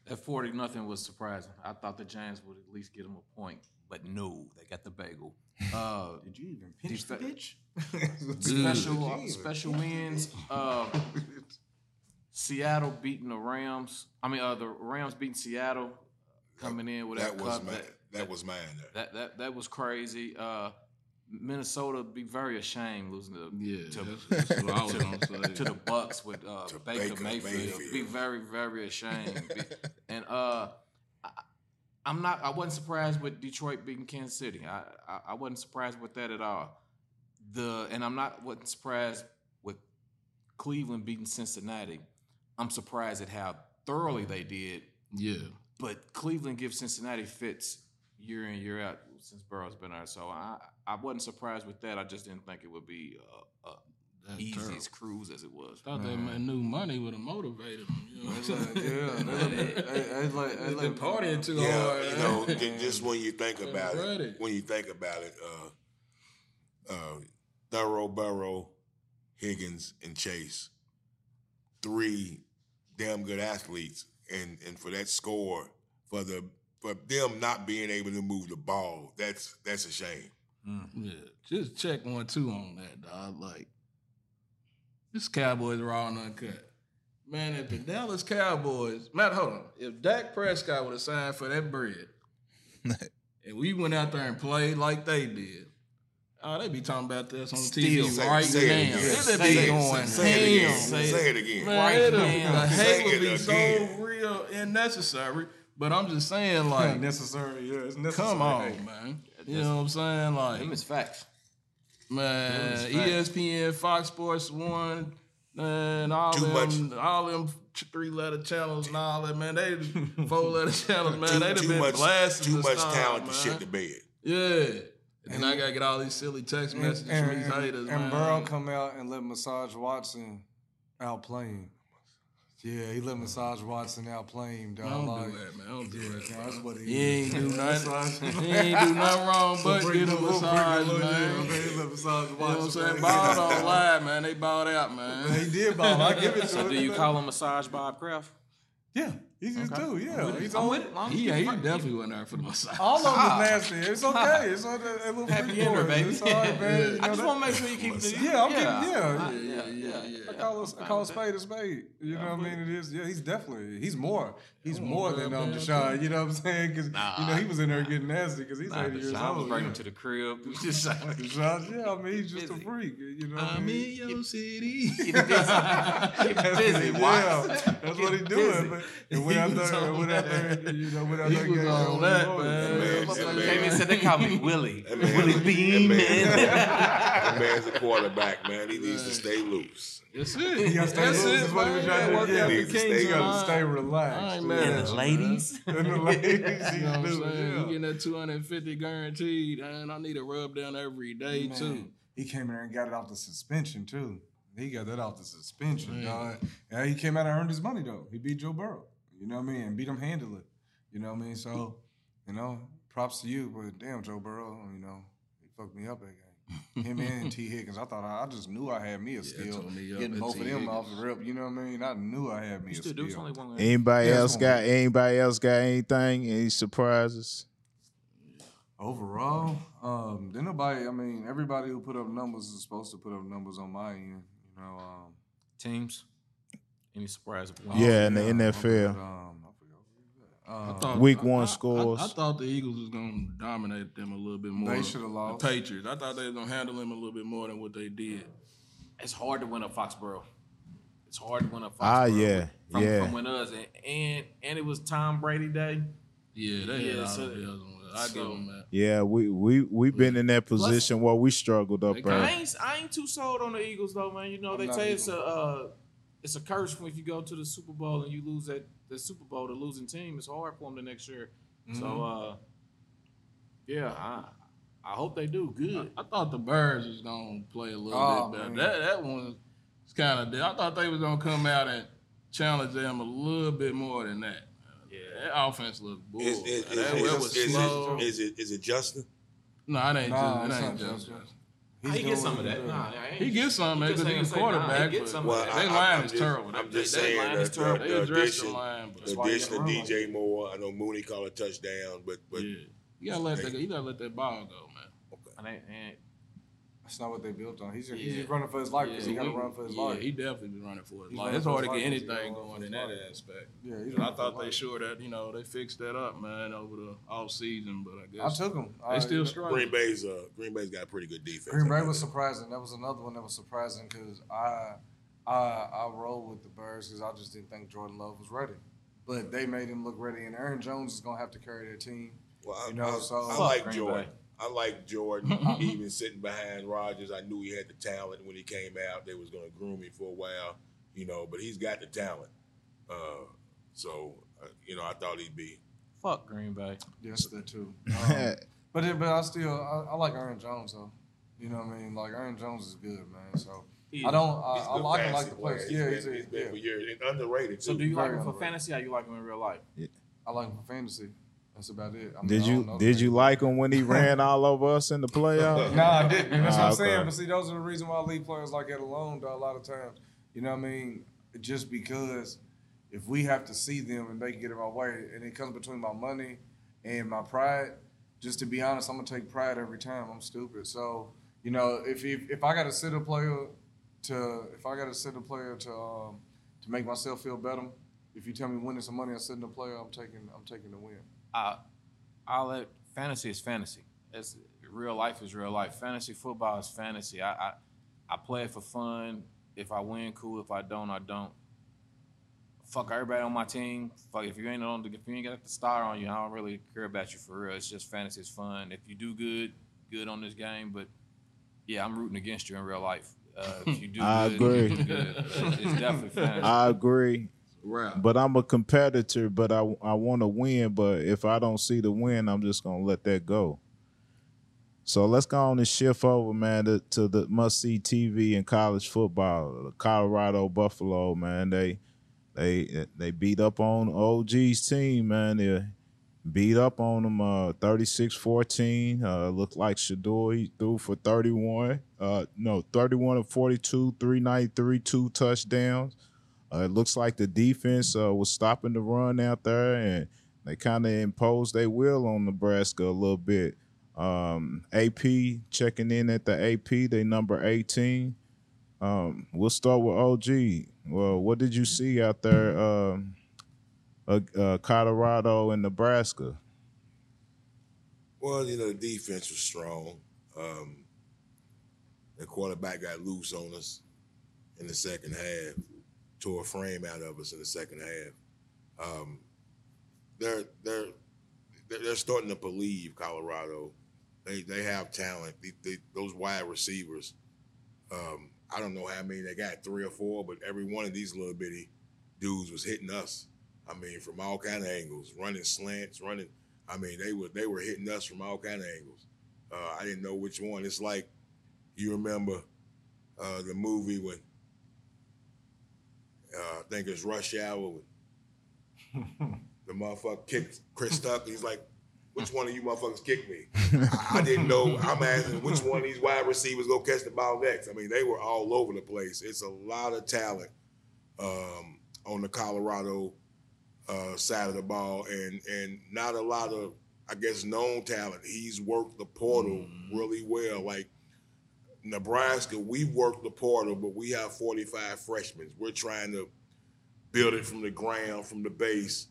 That 40 nothing was surprising. I thought the Giants would at least get them a point, but no, they got the bagel. [LAUGHS] Uh, Did you even pinch the Defe- bitch? [LAUGHS] special uh, special wins. Uh, [LAUGHS] Seattle beating the Rams. I mean, uh, the Rams beating Seattle, coming in with that, That was cup. mine. That, That was mine. There. that that that was crazy. Uh, Minnesota be very ashamed losing to Yeah, to, that's, that's [LAUGHS] what I was gonna [LAUGHS] to the Bucks with uh, To Baker, Baker Mayfield. Mayfield. Be very very ashamed. Be- [LAUGHS] and uh, I, I'm not. I wasn't surprised with Detroit beating Kansas City. I, I I wasn't surprised with that at all. The and I'm not wasn't surprised with Cleveland beating Cincinnati. I'm surprised at how thoroughly they did yeah, but Cleveland gives Cincinnati fits year in year out since Burrow's been there. So I I wasn't surprised with that. I just didn't think it would be uh, uh, easy terrible. as cruise as it was. Thought that man knew money would have motivated him. You know I'm like, yeah, they look- they- they like- they They've been partying too Yeah, hard. you know, [LAUGHS] ju- just when you think about ready. it, when you think about it, uh, uh, Thorough, Burrow, Higgins, and Chase, three damn good athletes, and and for that score, for the for them not being able to move the ball, that's that's a shame. Mm. Yeah, just check one two on that, dog. Like this Cowboys are raw and uncut. Man, if the Dallas Cowboys, Matt, hold on. If Dak Prescott would have signed for that bread, [LAUGHS] and we went out there and played like they did, oh, they be talking about this on the Still. TV Say- right say it now. again. They be it. going Say it again. ham. Say Say it. it again. Man, Right it'll- now. the Say hate would it be so real and necessary. But I'm just saying, [LAUGHS] like, necessary. Yeah, it's necessary. come on, Hey, man. You know what I'm saying? Like, Them is facts. Man, That was ESPN, Fox Sports One, and all Too them, much. all them three letter channels and all that, man. They [LAUGHS] four letter channels, man. too, They'd have too been much, blasting too the much stars, talent man. to shit the bed. Yeah. And then I gotta get all these silly text messages and, from these haters, and man. Burrow come out and let Massage Watson outplay him. Yeah, he let Massage Watson outplay him, dog. don't like, do that, man. Don't do Yeah, that. that's what he, He ain't do [LAUGHS] nothing. he ain't do nothing wrong [LAUGHS] but Bring get a the little- bring the massage, man. man, he let Massage You know what I'm saying? man. Ball don't lie, man. They balled out, man. He did ball. I give it to So him. do you call him Massage Bob Kraft? Yeah, he just do. Yeah, he's I'm on. with it. I'm He, he definitely went there for the massage. All of them [LAUGHS] is nasty. It's okay. It's on that, that little Happy free ending, baby. It's all right, [LAUGHS] man. You I just want to make sure you keep the Yeah, I'm yeah, keeping- yeah. I- Yeah, yeah, yeah. I call, us, I call a spade a spade. You know what I mean? It is. Yeah, he's definitely. He's more. He's more than um, Deshaun. You know what I'm saying? Because you know he was in there getting nasty because he's Nah, 80 years Deshaun was old. bringing yeah. him to the crib. He just like, Deshaun, yeah, I mean he's just a freak. You know I I'm mean? in your city. get busy. Get busy. Yeah, that's what he's Get doing. Busy. But and went out there, and went there, you know, went out He was on going that, hard. man. man- Came man- and said they call me Willie. Willie that Bean, man- man. That [LAUGHS] man's a quarterback, man. He needs to stay loose. That's He it. gotta stay That's loose. it, Is what he was man. trying to do. Yeah, out he the needs to stay- gotta stay relaxed. I ain't And the ladies. [LAUGHS] And the [LAUGHS] ladies, You know what I'm saying? doing, You yeah. getting that 250 guaranteed, and I need a rub down every day Man, too. He came in there and got it off the suspension too. He got that off the suspension, Man. dog. Yeah, he came out and earned his money though. He beat Joe Burrow. You know what I mean? And beat him handily. You know what I mean? So, you know, props to you, but damn, Joe Burrow, you know, he fucked me up that game. Him and [LAUGHS] Tee Higgins. I thought I, I just knew I had me a skill. tore Getting both of them off the rip. You know what I mean? I knew I had me You a still do. Skill. only one. Anybody Yeah, else got gonna anybody else got anything? Any surprises? Overall, um, then nobody. I mean, everybody who put up numbers is supposed to put up numbers on my end. You know, um, Teams. Any surprise? Yeah, in the NFL. forgot, um, I forgot who I thought- Week I- one I- I- scores. I, thought the Eagles was gonna dominate them a little bit more. They shoulda lost. The Patriots. I thought they was gonna handle them a little bit more than what they did. It's hard to win at Foxborough. It's hard to win at Foxborough. Ah, yeah, From, yeah. From when us and, and and it was Tom Brady day. Yeah, they Yeah, had so- the bells I give them that. Yeah, we we we been in that position where we struggled up They there. I ain't I ain't too sold on the Eagles though, man. You know they not say it's a uh, it's a curse when if you go to the Super Bowl and you lose that the Super Bowl, the losing team, it's hard for them the next year. So Mm-hmm. uh, yeah, I I hope they do good. I thought the Birds was gonna play a little Oh, bit better. man. That that one was kind of. I thought they was gonna come out and challenge them a little bit more than that. Yeah, that offense looked bull. Is, is, that, is, that is, was is, slow. it, is it is it Justin? no, it ain't Nah, just. it's It ain't not just. Justin. he He's gets some of that. Nah. I ain't- He gets some man just because ain't he's a gonna say, nah, he quarterback. gets but some of Well, that. they I- line I'm is just- terrible. I'm They- just they saying line that is terrible. the- They the addressed the addition- line, but The why you addition of DJ Moore, I know Mooney called a touchdown, but but yeah, you gotta let that. You gotta let that ball go, man. And they, and That's not what they built on. He's he's Yeah. running for his life because he got to run for his yeah, life. he definitely be running for his He's life. It's hard to get anything running going in that life. aspect. Yeah, he's And I thought they life. sure that you know they fixed that up, man, over the off season. But I guess I took them. they I- still strong. Green Bay's uh, Green Bay's got a pretty good defense. Green Bay was think. surprising. That was another one that was surprising because I, I I roll with the Birds because I just didn't think Jordan Love was ready. But they made him look ready, and Aaron Jones is gonna have to carry their team. Well, I, You know, I, so- I Fuck like Green Jordan. Bay. I like Jordan. [LAUGHS] even sitting behind Rodgers, I knew he had the talent when he came out. They was going to groom him for a while, you know. But he's got the talent. Uh, so uh, you know, I thought he'd be. Fuck Green Bay. Yes, that too. [LAUGHS] Um, but it, but I still I, I like Aaron Jones though. You know what I mean? Like Aaron Jones is good, man. So He I don't I, He's a I good like him like the player. players. He's Yeah, been, he's a, he's been yeah. for years and underrated So do you like him for underrated. fantasy? How you like him in real life? I like him for fantasy. That's about it. I mean, Did you did you like him when he ran all over us in the playoffs? [LAUGHS] No, I didn't. And that's what I'm saying. But see, those are the reason why I leave players like that alone. Though a lot of times, you know what I mean? Just because if we have to see them and they get in my way, and it comes between my money and my pride. Just to be honest, I'm gonna take pride every time. I'm stupid. So you know, if if, if I got to sit a player to if I got to sit a player to um, to make myself feel better, if you tell me winning some money, I'm sitting a player. I'm taking I'm taking the win. I, I'll let fantasy is fantasy. It's real life is real life. Fantasy football is fantasy. I, I, I play it for fun. If I win, cool. If I don't, I don't. Fuck everybody on my team. Fuck if you ain't on the, if you ain't got the star on you, I don't really care about you for real. It's just fantasy. It's fun. If you do good, good on this game. But yeah, I'm rooting against you in real life. Uh, if you do [LAUGHS] I good, agree. good. It's definitely [LAUGHS] fantasy. I agree. Right. But I'm a competitor, but I I want to win. But if I don't see the win, I'm just gonna let that go. So let's go on and shift over, man, to, to the must see TV and college football. Colorado Buffalo, man, they they they beat up on OG's team, man. They beat up on them uh 36-14. Uh looked like Shedeur he threw for 31. Uh no, 31 of 42, 393, two touchdowns. Uh, it looks like the defense uh, was stopping the run out there, and they kind of imposed their will on Nebraska a little bit. Um, AP checking in at the AP, they number 18. Um, we'll start with OG. Well, what did you see out there, um, uh, uh, Colorado and Nebraska? Well, you know, the defense was strong. Um, the quarterback got loose on us in the second half, tore a frame out of us in the second half. Um, they're they're they're starting to believe Colorado. They they have talent. They, they, those wide receivers. Um, I don't know how many they got, three or four, but every one of these little bitty dudes was hitting us. I mean, from all kind of angles, running slants, running. I mean, they were they were hitting us from all kind of angles. Uh, I didn't know which one. It's like you remember uh, the movie when uh, I think it's Rush Hour when [LAUGHS] the motherfucker kicked Chris Tucker. He's like, "Which [LAUGHS] one of you motherfuckers kicked me?" I, I didn't know. I'm asking which one of these wide receivers go catch the ball next. I mean, they were all over the place. It's a lot of talent um, on the Colorado uh, side of the ball, and and not a lot of, I guess, known talent. He's worked the portal really well. Like Nebraska, we worked the portal, but we have 45 freshmen. We're trying to build it from the ground, from the base.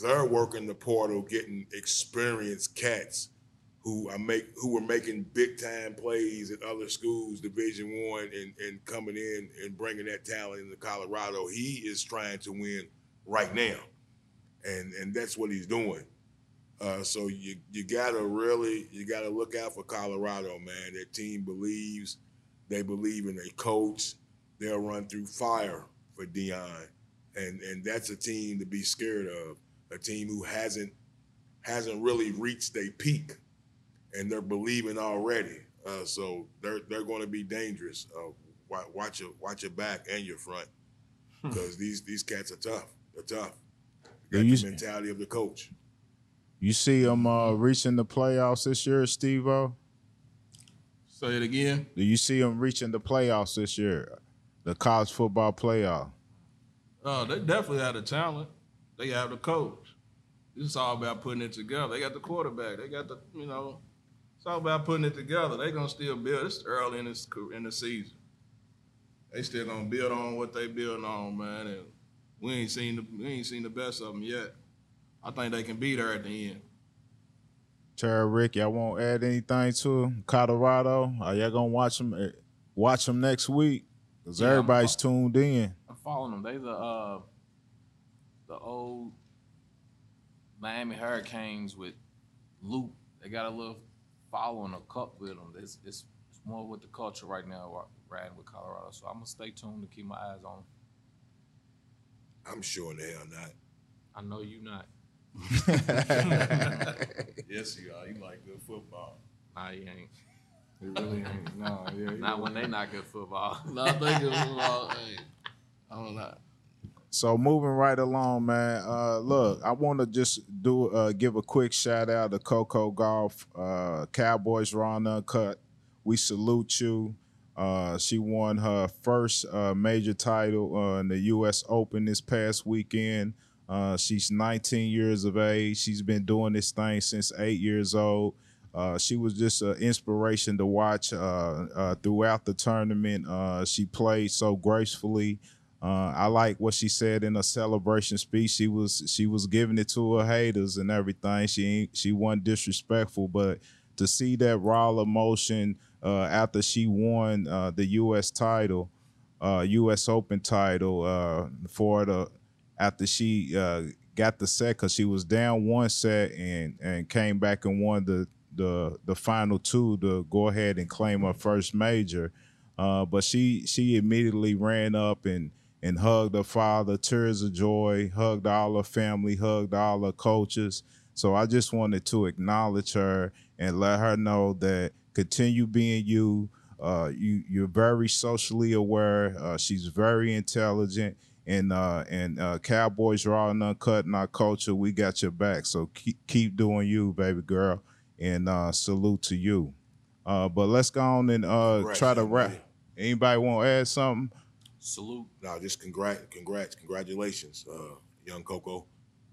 They're working the portal, getting experienced cats who are make who were making big time plays at other schools, Division One, and and coming in and bringing that talent into Colorado. He is trying to win right now, and and that's what he's doing. Uh, so you you gotta really you gotta look out for Colorado, man. That team believes, they believe in their coach. They'll run through fire for Deion, and and that's a team to be scared of. A team who hasn't hasn't really reached their peak, and they're believing already. Uh, so they're they're going to be dangerous. Uh, watch your watch your back and your front, because these these cats are tough. They're tough. Do Got you- the mentality of the coach. You see them uh, reaching the playoffs this year, Steve O? Say it again. Do you see them reaching the playoffs this year? The college football playoff. Oh, they definitely have the talent. They have the coach. It's all about putting it together. They got the quarterback. They got the, you know. It's all about putting it together. They're gonna still build. It's early in this in the season. They still gonna build on what they building on, man. And we ain't seen the we ain't seen the best of them yet. I think they can beat her at the end. Terry Rick, y'all won't add anything to Colorado? Are y'all gonna watch them? eh, Watch them next week? Cause Yeah, I'm everybody's tuned in. I'm following them. They the uh, the old Miami Hurricanes with Luke. They got a little following a cup with them. It's, it's, it's more with the culture right now, ri- riding with Colorado. So I'm gonna stay tuned to keep my eyes on. 'em. I'm sure in the hell not. I know you not. [LAUGHS] Yes, you are. You like good football. Nah, you ain't. It really ain't. [LAUGHS] No, yeah. he Not when really they not good football. No, I think it was all. Hey, I don't know. So moving right along, man. Uh, look, I want to just do uh, give a quick shout out to Coco Gauff, uh, Cowboys Raw and Uncut. We salute you. Uh, she won her first uh, major title uh, in the U.S. Open this past weekend. Uh, she's 19 years of age. She's been doing this thing since eight years old. Uh, she was just an inspiration to watch uh, uh, throughout the tournament. Uh, she played so gracefully. Uh, I like what she said in a celebration speech. She was she was giving it to her haters and everything. She she wasn't disrespectful, but to see that raw emotion after she won the U.S. title, U.S. Open title for the after she uh, got the set because she was down one set and and came back and won the the the final two to go ahead and claim her first major. Uh, but she she immediately ran up and and hugged her father, tears of joy, hugged all her family, hugged all her coaches. So I just wanted to acknowledge her and let her know that continue being you. Uh, you you're very socially aware. Uh, she's very intelligent, and uh, and uh, Cowboys raw and uncut in our culture. We got your back. So keep keep doing you, baby girl, and uh, salute to you. Uh, but let's go on and uh, Congrats, try to wrap. lady. Anybody want to add something? Salute. No, just congrats, congrats, congratulations, uh, young Coco.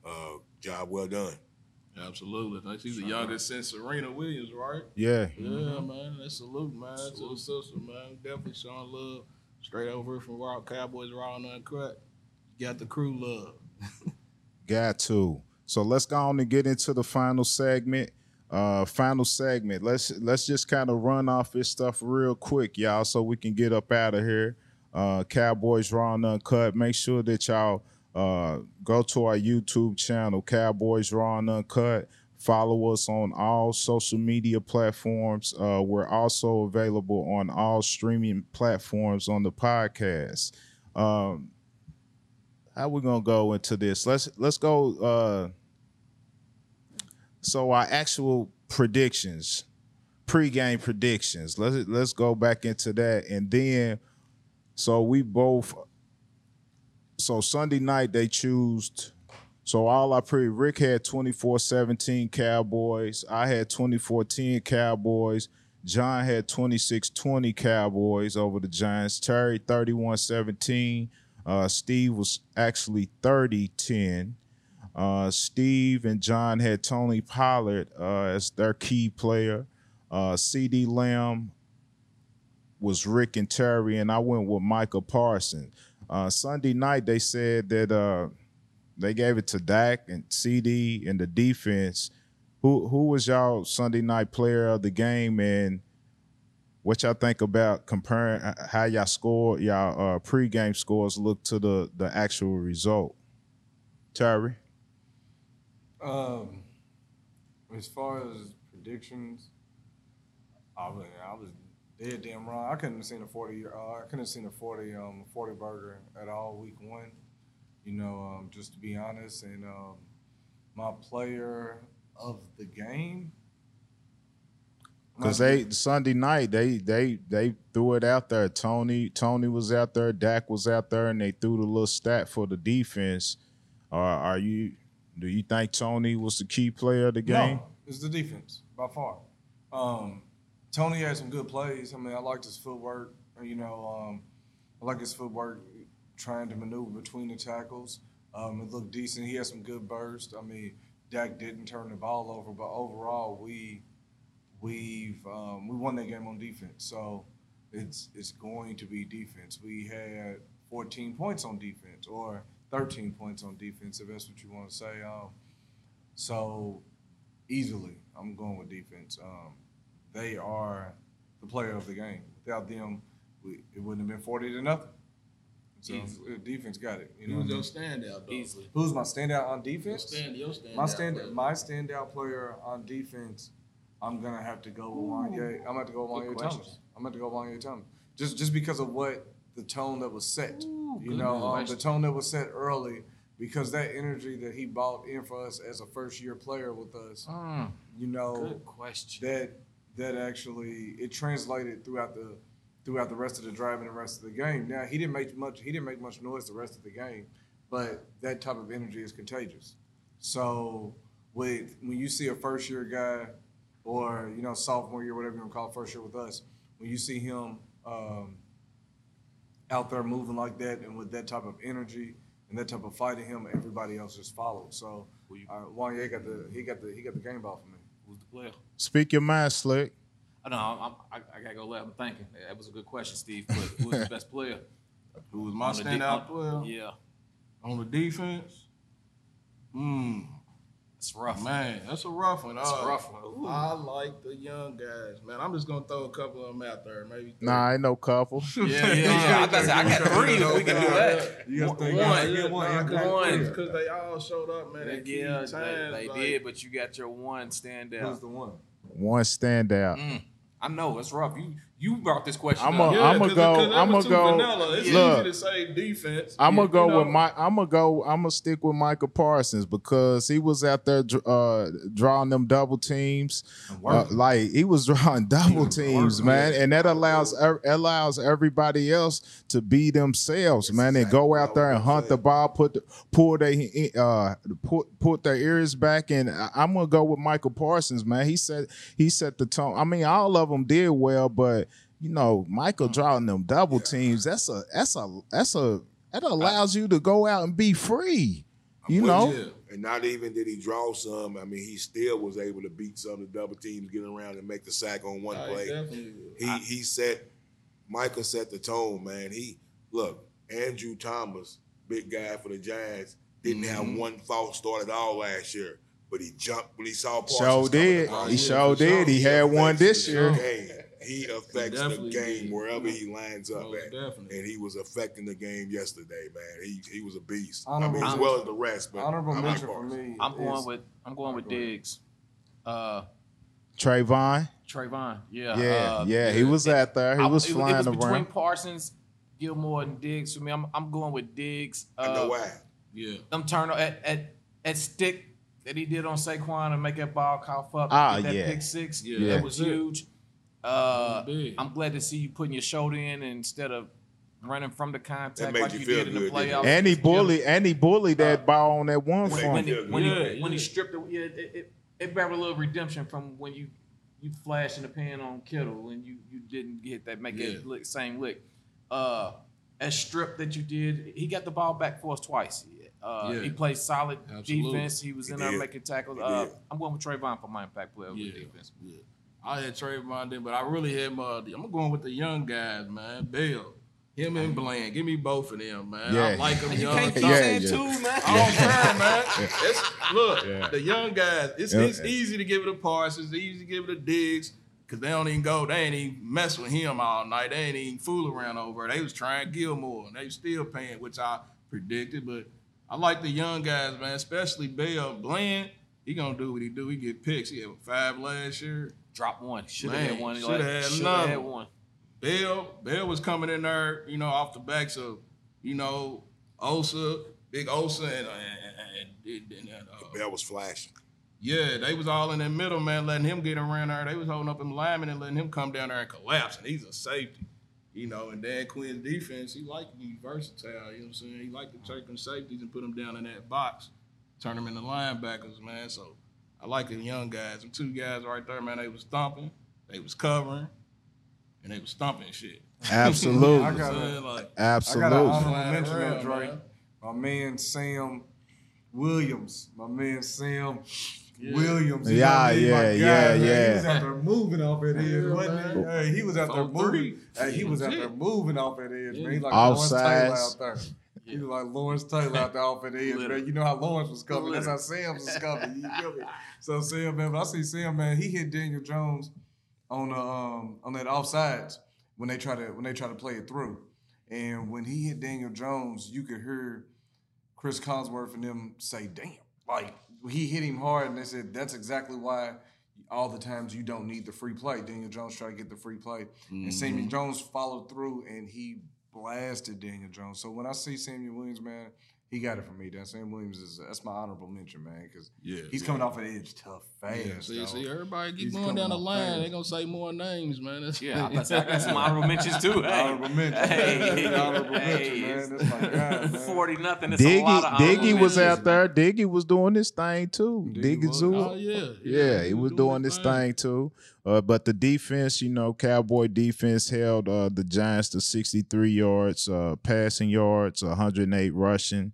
Uh, job well done. Absolutely. Like, She's the youngest since Serena Williams, right? Yeah, Yeah, man. That's salute, man. To the sister, man. Definitely showing love. Straight over from Raw Cowboys Raw and Uncut. Got the crew love. [LAUGHS] got to. So let's go on and get into the final segment. Uh, final segment. Let's let's just kind of run off this stuff real quick, y'all, so we can get up out of here. Uh, Cowboys Raw and Uncut. Make sure that y'all uh, go to our YouTube channel, Cowboys Raw and Uncut. Follow us on all social media platforms. Uh, we're also available on all streaming platforms on the podcast. Um, how we gonna go into this? Let's let's go. Uh, so our actual predictions, pre-game predictions. Let's let's go back into that, and then so we both. So Sunday night they choose. So all I pre Rick had 24-17 Cowboys. I had 24-10 Cowboys. John had 26-20 Cowboys over the Giants. Terry 31-17. Uh, Steve was actually 30-10. Uh, Steve and John had Tony Pollard uh, as their key player. Uh, CeeDee Lamb was Rick and Terry, and I went with Micah Parsons. Uh, Sunday night, they said that uh, they gave it to Dak and CeeDee and the defense. Who who was y'all Sunday night player of the game, and what y'all think about comparing uh, how y'all score y'all uh, pregame scores look to the the actual result? Terry. Um, as far as predictions, I was, I was dead damn wrong. I couldn't have seen a forty. Uh, I couldn't have seen a forty um forty burger at all week one. You know, um, just to be honest, and um, my player of the game. Because they Sunday night they they they threw it out there. Tony Tony was out there, Dak was out there, and they threw the little stat for the defense. Uh, are you? Do you think Tony was the key player of the game? No, it's the defense by far. Um, Tony had some good plays. I mean, I liked his footwork. You know, um, I like his footwork trying to maneuver between the tackles. Um, it looked decent. He had some good burst. I mean, Dak didn't turn the ball over, but overall, we We've um, we won that game on defense, so it's it's going to be defense. We had 14 points on defense, or 13 points on defense, if that's what you want to say. Um, so easily, I'm going with defense. Um, they are the player of the game. Without them, we, it wouldn't have been 40 to nothing. So Easily. uh, defense got it. You know, was what I your standout, though. Easily. who's my standout on Your defense? stand, your standout. My stand, player. my standout player on defense, I'm gonna have to go with Juanyeh. I'm gonna have to go with Good Juanyeh. Thomas. I'm gonna have to go with Juanyeh Thomas. Just just because of what the tone that was set. you know, um, the tone that was set early, because that energy that he brought in for us as a first year player with us, Mm, you know, good question. that that actually it translated throughout the throughout the rest of the drive and the rest of the game. Now he didn't make much he didn't make much noise the rest of the game, but that type of energy is contagious. So with when you see a first year guy or you know sophomore year whatever you want to call it, first year with us, when you see him um, out there moving like that and with that type of energy and that type of fight in him, everybody else just followed. So Who you- uh, Juanyeh got the he got the he got the game ball for me. Who's the player? Speak your mind, Slick. I know. I'm, I, I gotta go. Let I'm thinking. That was a good question, Steve. But who's the best player? Who was my On the de- standout on- player? Yeah, On the defense? Hmm. it's rough. Man, that's a rough one. It's a Uh, rough one. Ooh. I like the young guys, man. I'm just gonna throw a couple of them out there, maybe. three. Nah, ain't no couple. [LAUGHS] Yeah, yeah, yeah. I, got, I got three. We can do that. You got One. three. one. Yeah, Yeah, one. nah, cause- one. Because they all showed up, man. At key Yeah, times, they, they like, did, but you got your one standout. Who's the one? One standout. Mm, I know it's rough. You you brought this question I'm up. a- Yeah, I'ma 'cause- go- I'ma go- vanilla. It's Look. easy to say defense. I'm gonna go know, with my. I'm gonna go. I'm gonna stick with Micah Parsons because he was out there uh, drawing them double teams. Uh, like he was drawing [LAUGHS] double teams, man, and that allows ev- allows everybody else to be themselves, man, and go out there and hunt say. the ball, put the, pull their uh put put their ears back, and I- I'm gonna go with Micah Parsons, man. He said he set the tone. I mean, all of them did well, but you know, Micah drawing them double teams. That's a that's a that's a that allows you to go out and be free. You know, Yeah. And not even did he draw some. I mean, he still was able to beat some of the double teams, get around and make the sack on one play. definitely would. He he set Micah set the tone, man. He look, Andrew Thomas, big guy for the Giants, didn't have Mhm. one false start at all last year. But he jumped when he saw Parsons. Sure did. across. He yeah, sure did. He had one this year. Game. He affects the game did. wherever he lines up Most at. definitely. And he was affecting the game yesterday, man. He he was a beast. Honorable I mean, as well as the rest. But Honorable I like mention for Parsons. me. I'm going is- with I'm going with Go. Diggs. Uh, Trevon. Trevon. Yeah. Yeah, uh, yeah, he was out there. He I- was it, flying it was between around. Parsons, Gilmore, and Diggs for me. I'm I'm going with Diggs. Uh, I know why. Yeah. Them turn at at at stick that he did on Saquon and make that ball cough up. Ah, that yeah. pick six. Yeah. that was Yeah. huge. Uh, I'm glad to see you putting your shoulder in instead of running from the contact made like you you, feel did in the good, didn't it? playoffs. And he bullied and he bullied that Uh, ball on that one when- when he, Yeah, he, yeah. when he stripped it, yeah, it, it, it brought a little redemption from when you you flashed in the pan on Kittle and you you didn't get that make Yeah. that lick, same lick. Uh, that strip that you did, he got the ball back for us twice. Uh, Yeah. He played solid Absolutely. defense. He was in there making tackles. Uh. I'm going with Trevon for my impact player Yeah. with defense. Yeah. I had Trevon then, but I really had my. I'm going with the young guys, man. Bell, him and Bland. Give me both of them, man. I like them You young. can't keep Yeah, saying yeah. two, man. I don't care, man. It's, look, Yeah. the young guys. It's, Yeah. it's easy to give it to Parsons. It's easy to give it to Diggs because they don't even go. They ain't even mess with him all night. They ain't even fool around over. They was trying Gilmore, and they still paying, which I predicted. But I like the young guys, man. Especially Bell Bland. He gonna do what he do. He get picks. He had five last year. Drop one. Should have Man, had one. shoulda had Should another have had one. one. Bell, Bell was coming in there, you know, off the backs of, you know, Osa, Big Osa, and, and, and, and, and, uh, Bell was flashing. yeah, they was all in the middle, man, letting him get around there. They was holding up him lineman and letting him come down there and collapse, and he's a safety. You know, and Dan Quinn's defense, he like to be versatile, you know what I'm saying? He like to take them safeties and put them down in that box, turn them into linebackers, man. So I like the young guys. Them two guys right there, man, they was stomping, they was covering, and they was stomping shit. Absolutely. [LAUGHS] I got what I'm a- saying? Like, I got an Absolutely. honorable Flying mention that around, Drake. man. My man Sam Williams. My man Sam. Williams. you Yeah, I mean? Yeah, guy, yeah, man, He was out there moving off that edge, Yeah, wasn't he? Hey, he was out there Four, three. moving. Hey, he was out there moving off that edge, man. He like Offsides. Out there. He was like Lawrence Taylor out there off that edge, man. You know how Lawrence was coming. That's how Sam's was coming. You feel me? [LAUGHS] So Sam, man, but I see Sam, man. He hit Daniel Jones on the um on that offsides when they try to when they try to play it through, and when he hit Daniel Jones, you could hear Chris Collinsworth and them say, "Damn!" Like he hit him hard, and they said that's exactly why all the times you don't need the free play. Daniel Jones tried to get the free play, and Samuel Jones followed through, and he blasted Daniel Jones. So when I see Samuel Williams, man, he got it from me. That Samuel Williams is that's my honorable mention, man, because Yeah, he's yeah. coming off an edge tough, fast. Yeah, see, dog. see, everybody keep He's going down the line. fast. They gonna say more names, man. That's Yeah, I got, got some honorable mentions too. [LAUGHS] Hey. Honorable mention. Hey, Honorable hey, mention, man. That's my man. [LAUGHS] Forty nothing. It's a lot of Diggy, Diggy was mentions, out there. Diggy was doing this thing too. Diggy Diggy. Zoo. Oh yeah, Yeah, he was doing this thing too. Uh, but the defense, you know, Cowboy defense held uh, the Giants to 63 yards, uh, passing yards, 108 rushing,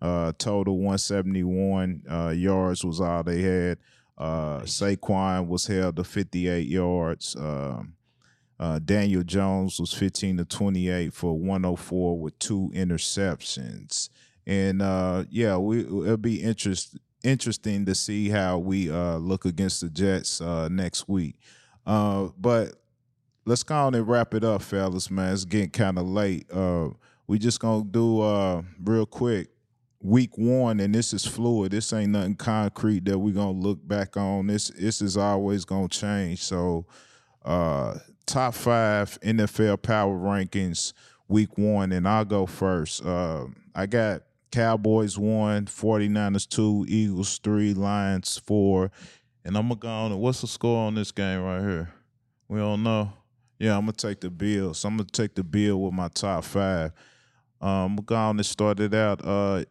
uh, total 171 uh, yards was all they had. Uh, Saquon was held to 58 yards. Um, uh, Daniel Jones was 15 to 28 for 104 with two interceptions. And uh, yeah, we it'll be interest, interesting to see how we uh, look against the Jets uh, next week. Uh, but let's go on and wrap it up, fellas. Man, it's getting kind of late. Uh, we just gonna do uh, real quick. Week one, and this is fluid. This ain't nothing concrete that we gonna look back on. This this is always gonna change. So, uh, top five NFL power rankings week one, and I'll go first. I got Cowboys one, 49ers two, Eagles three, Lions four, and I'm gonna go on. What's the score on this game right here? We don't know. Yeah, I'm gonna take the Bills. I'm gonna take the Bill with my top five. Um, I'm gonna go on and start it out. Uh,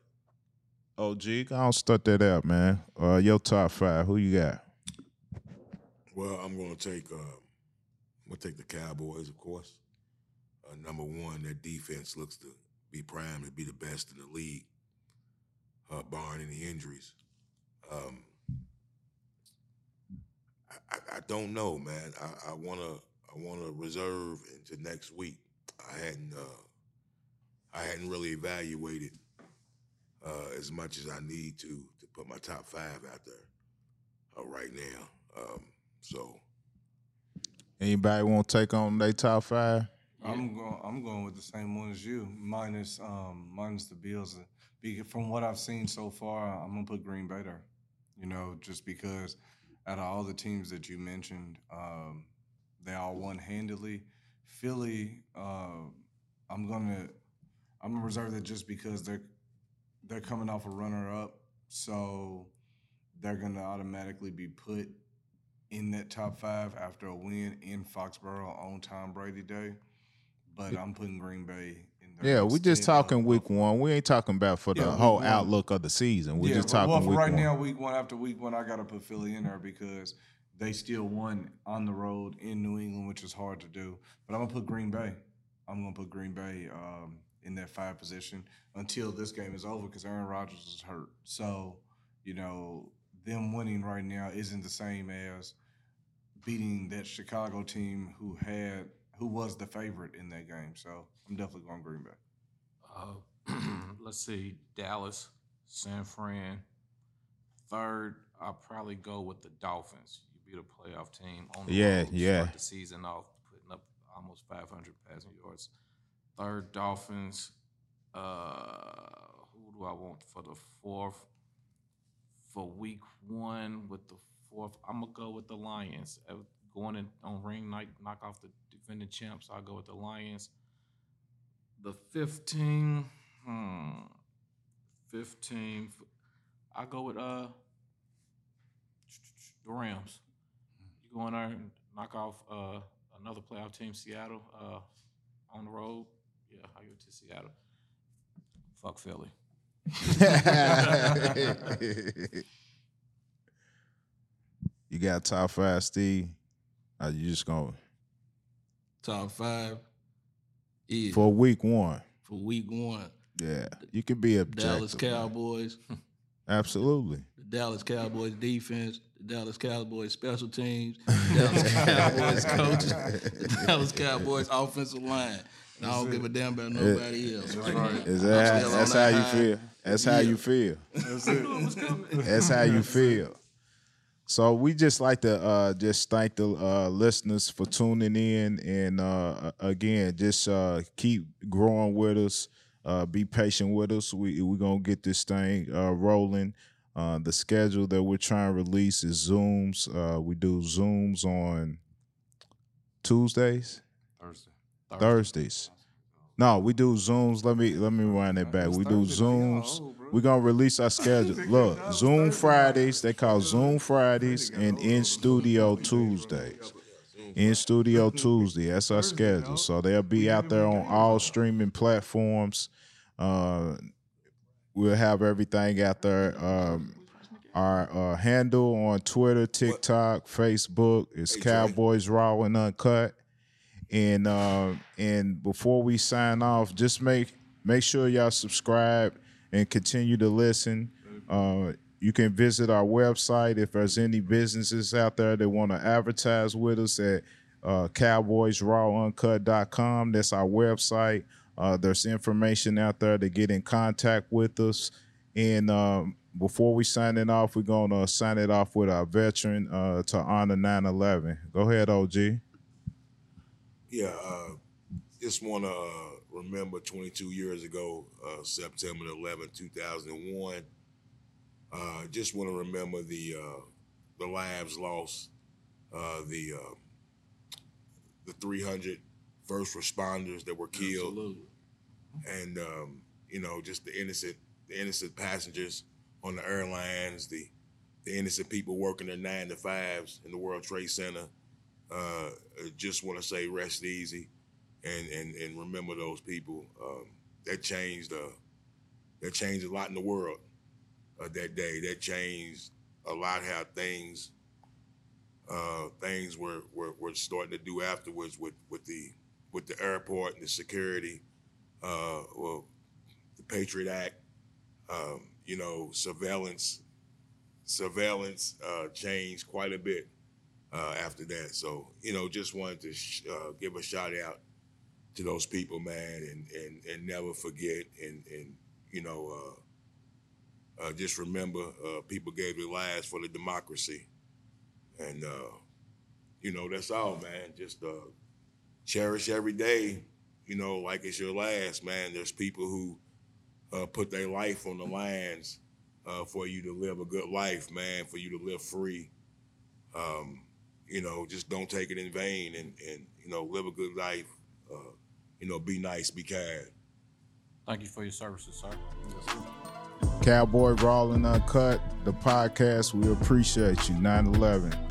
OG, go on start that out, man. Uh, your top five. Who you got? Well, I'm to take uh, I'm to take the Cowboys, of course. Uh, number one, their defense looks to be to be the best in the league, uh, barring any injuries. Um, I, I, I don't know, man. I, I wanna I wanna reserve into next week. I hadn't uh, I hadn't really evaluated uh, as much as I need to to put my top five out there uh, right now. Um, so Anybody want to take on their top five? I'm going. I'm going with the same one as you, minus um minus the Bills. From what I've seen so far, I'm gonna put Green Bay there. You know, just because out of all the teams that you mentioned, um, they all won handily. Philly, uh, I'm gonna I'm gonna reserve that just because they're they're coming off a runner up, so they're gonna automatically be put in that top five after a win in Foxborough on Tom Brady Day. But I'm putting Green Bay in there. Yeah, we're just talking week one. We ain't talking about for the Yeah, whole outlook of the season. We're yeah, just talking well, for week right one. now, week one after week one, I got to put Philly in there because they still won on the road in New England, which is hard to do. But I'm gonna put Green Bay. I'm gonna put Green Bay um, in that five position until this game is over because Aaron Rodgers is hurt. So you know them winning right now isn't the same as beating that Chicago team who had who was the favorite in that game. So I'm definitely going Green Bay. Uh, [CLEARS THROAT] let's see, Dallas, San Fran. Third, I'll probably go with the Dolphins. You beat a playoff team on the Yeah, road, yeah. Start the season off putting up almost 500 passing yards. Third, Dolphins. Uh, who do I want for the fourth? For week one with the fourth, I'm gonna go with the Lions. Going in on ring night, knock off the defending champs. I'll go with the Lions. The 15, hmm, 15, I'll go with uh the Rams. You go in there and knock off uh another playoff team, Seattle, uh on the road. Yeah, I it to Seattle. Fuck Philly. [LAUGHS] you got top five, Steve. Are you just going Top five is for week one? for week one. Yeah, you can be a Dallas Cowboys, Absolutely. the Dallas Cowboys defense, the Dallas Cowboys special teams, [LAUGHS] the Dallas Cowboys coaches, the Dallas Cowboys offensive line. And I don't give a damn about nobody else. Right? Is that still that's on how that you feel? That's how you feel. That's how you feel. So we just like to uh, just thank the uh, listeners for tuning in, and uh, again, just uh, keep growing with us. Uh, be patient with us. We we gonna get this thing uh, rolling. Uh, the schedule that we're trying to release is Zooms. Uh, we do Zooms on Tuesdays. Thursday. Thursdays. No, we do Zooms. Let me let me run it back. We do Zooms. We're gonna release our schedule. [LAUGHS] Look, Zoom Fridays, they call Zoom Fridays and in studio Tuesdays. In studio Tuesday. That's our schedule. So they'll be out there on all streaming platforms. Uh we'll have everything out there. Um our uh, handle on Twitter, TikTok, Facebook is Cowboys Raw and Uncut. And uh, and before we sign off, just make make sure y'all subscribe and continue to listen. Uh, you can visit our website if there's any businesses out there that want to advertise with us at uh, cowboysrawuncut.com. That's our website. Uh, there's information out there to get in contact with us. And um, before we sign it off, we're going to sign it off with our veteran uh, to honor 9 11. Go ahead, OG. Yeah, uh, just want to uh, remember 22 years ago, uh, September 11, 2001. Uh, just want to remember the uh, the lives lost, uh, the uh, the 300 first responders that were killed, Absolutely. and um, you know just the innocent the innocent passengers on the airlines, the the innocent people working their nine to fives in the World Trade Center. Uh, just want to say rest easy, and and and remember those people. Um, that changed uh, that changed a lot in the world uh, that day. That changed a lot how things uh, things were, were were starting to do afterwards with with the with the airport and the security. Uh, well, the Patriot Act, um, you know, surveillance surveillance uh, changed quite a bit uh, after that. So, you know, just wanted to sh- uh, give a shout out to those people, man, and and, and never forget, and and you know, uh, uh, just remember, uh, people gave their lives for the democracy, and uh, you know, that's all, man. Just uh, cherish every day, you know, like it's your last, man. There's people who uh, put their life on the lines for you to live a good life, man, for you to live free. Um, you know, just don't take it in vain and, and you know, live a good life. Uh, you know, be nice, be kind. Thank you for your services, sir. Cowboy Raw and Uncut, the podcast. We appreciate you. 9 11.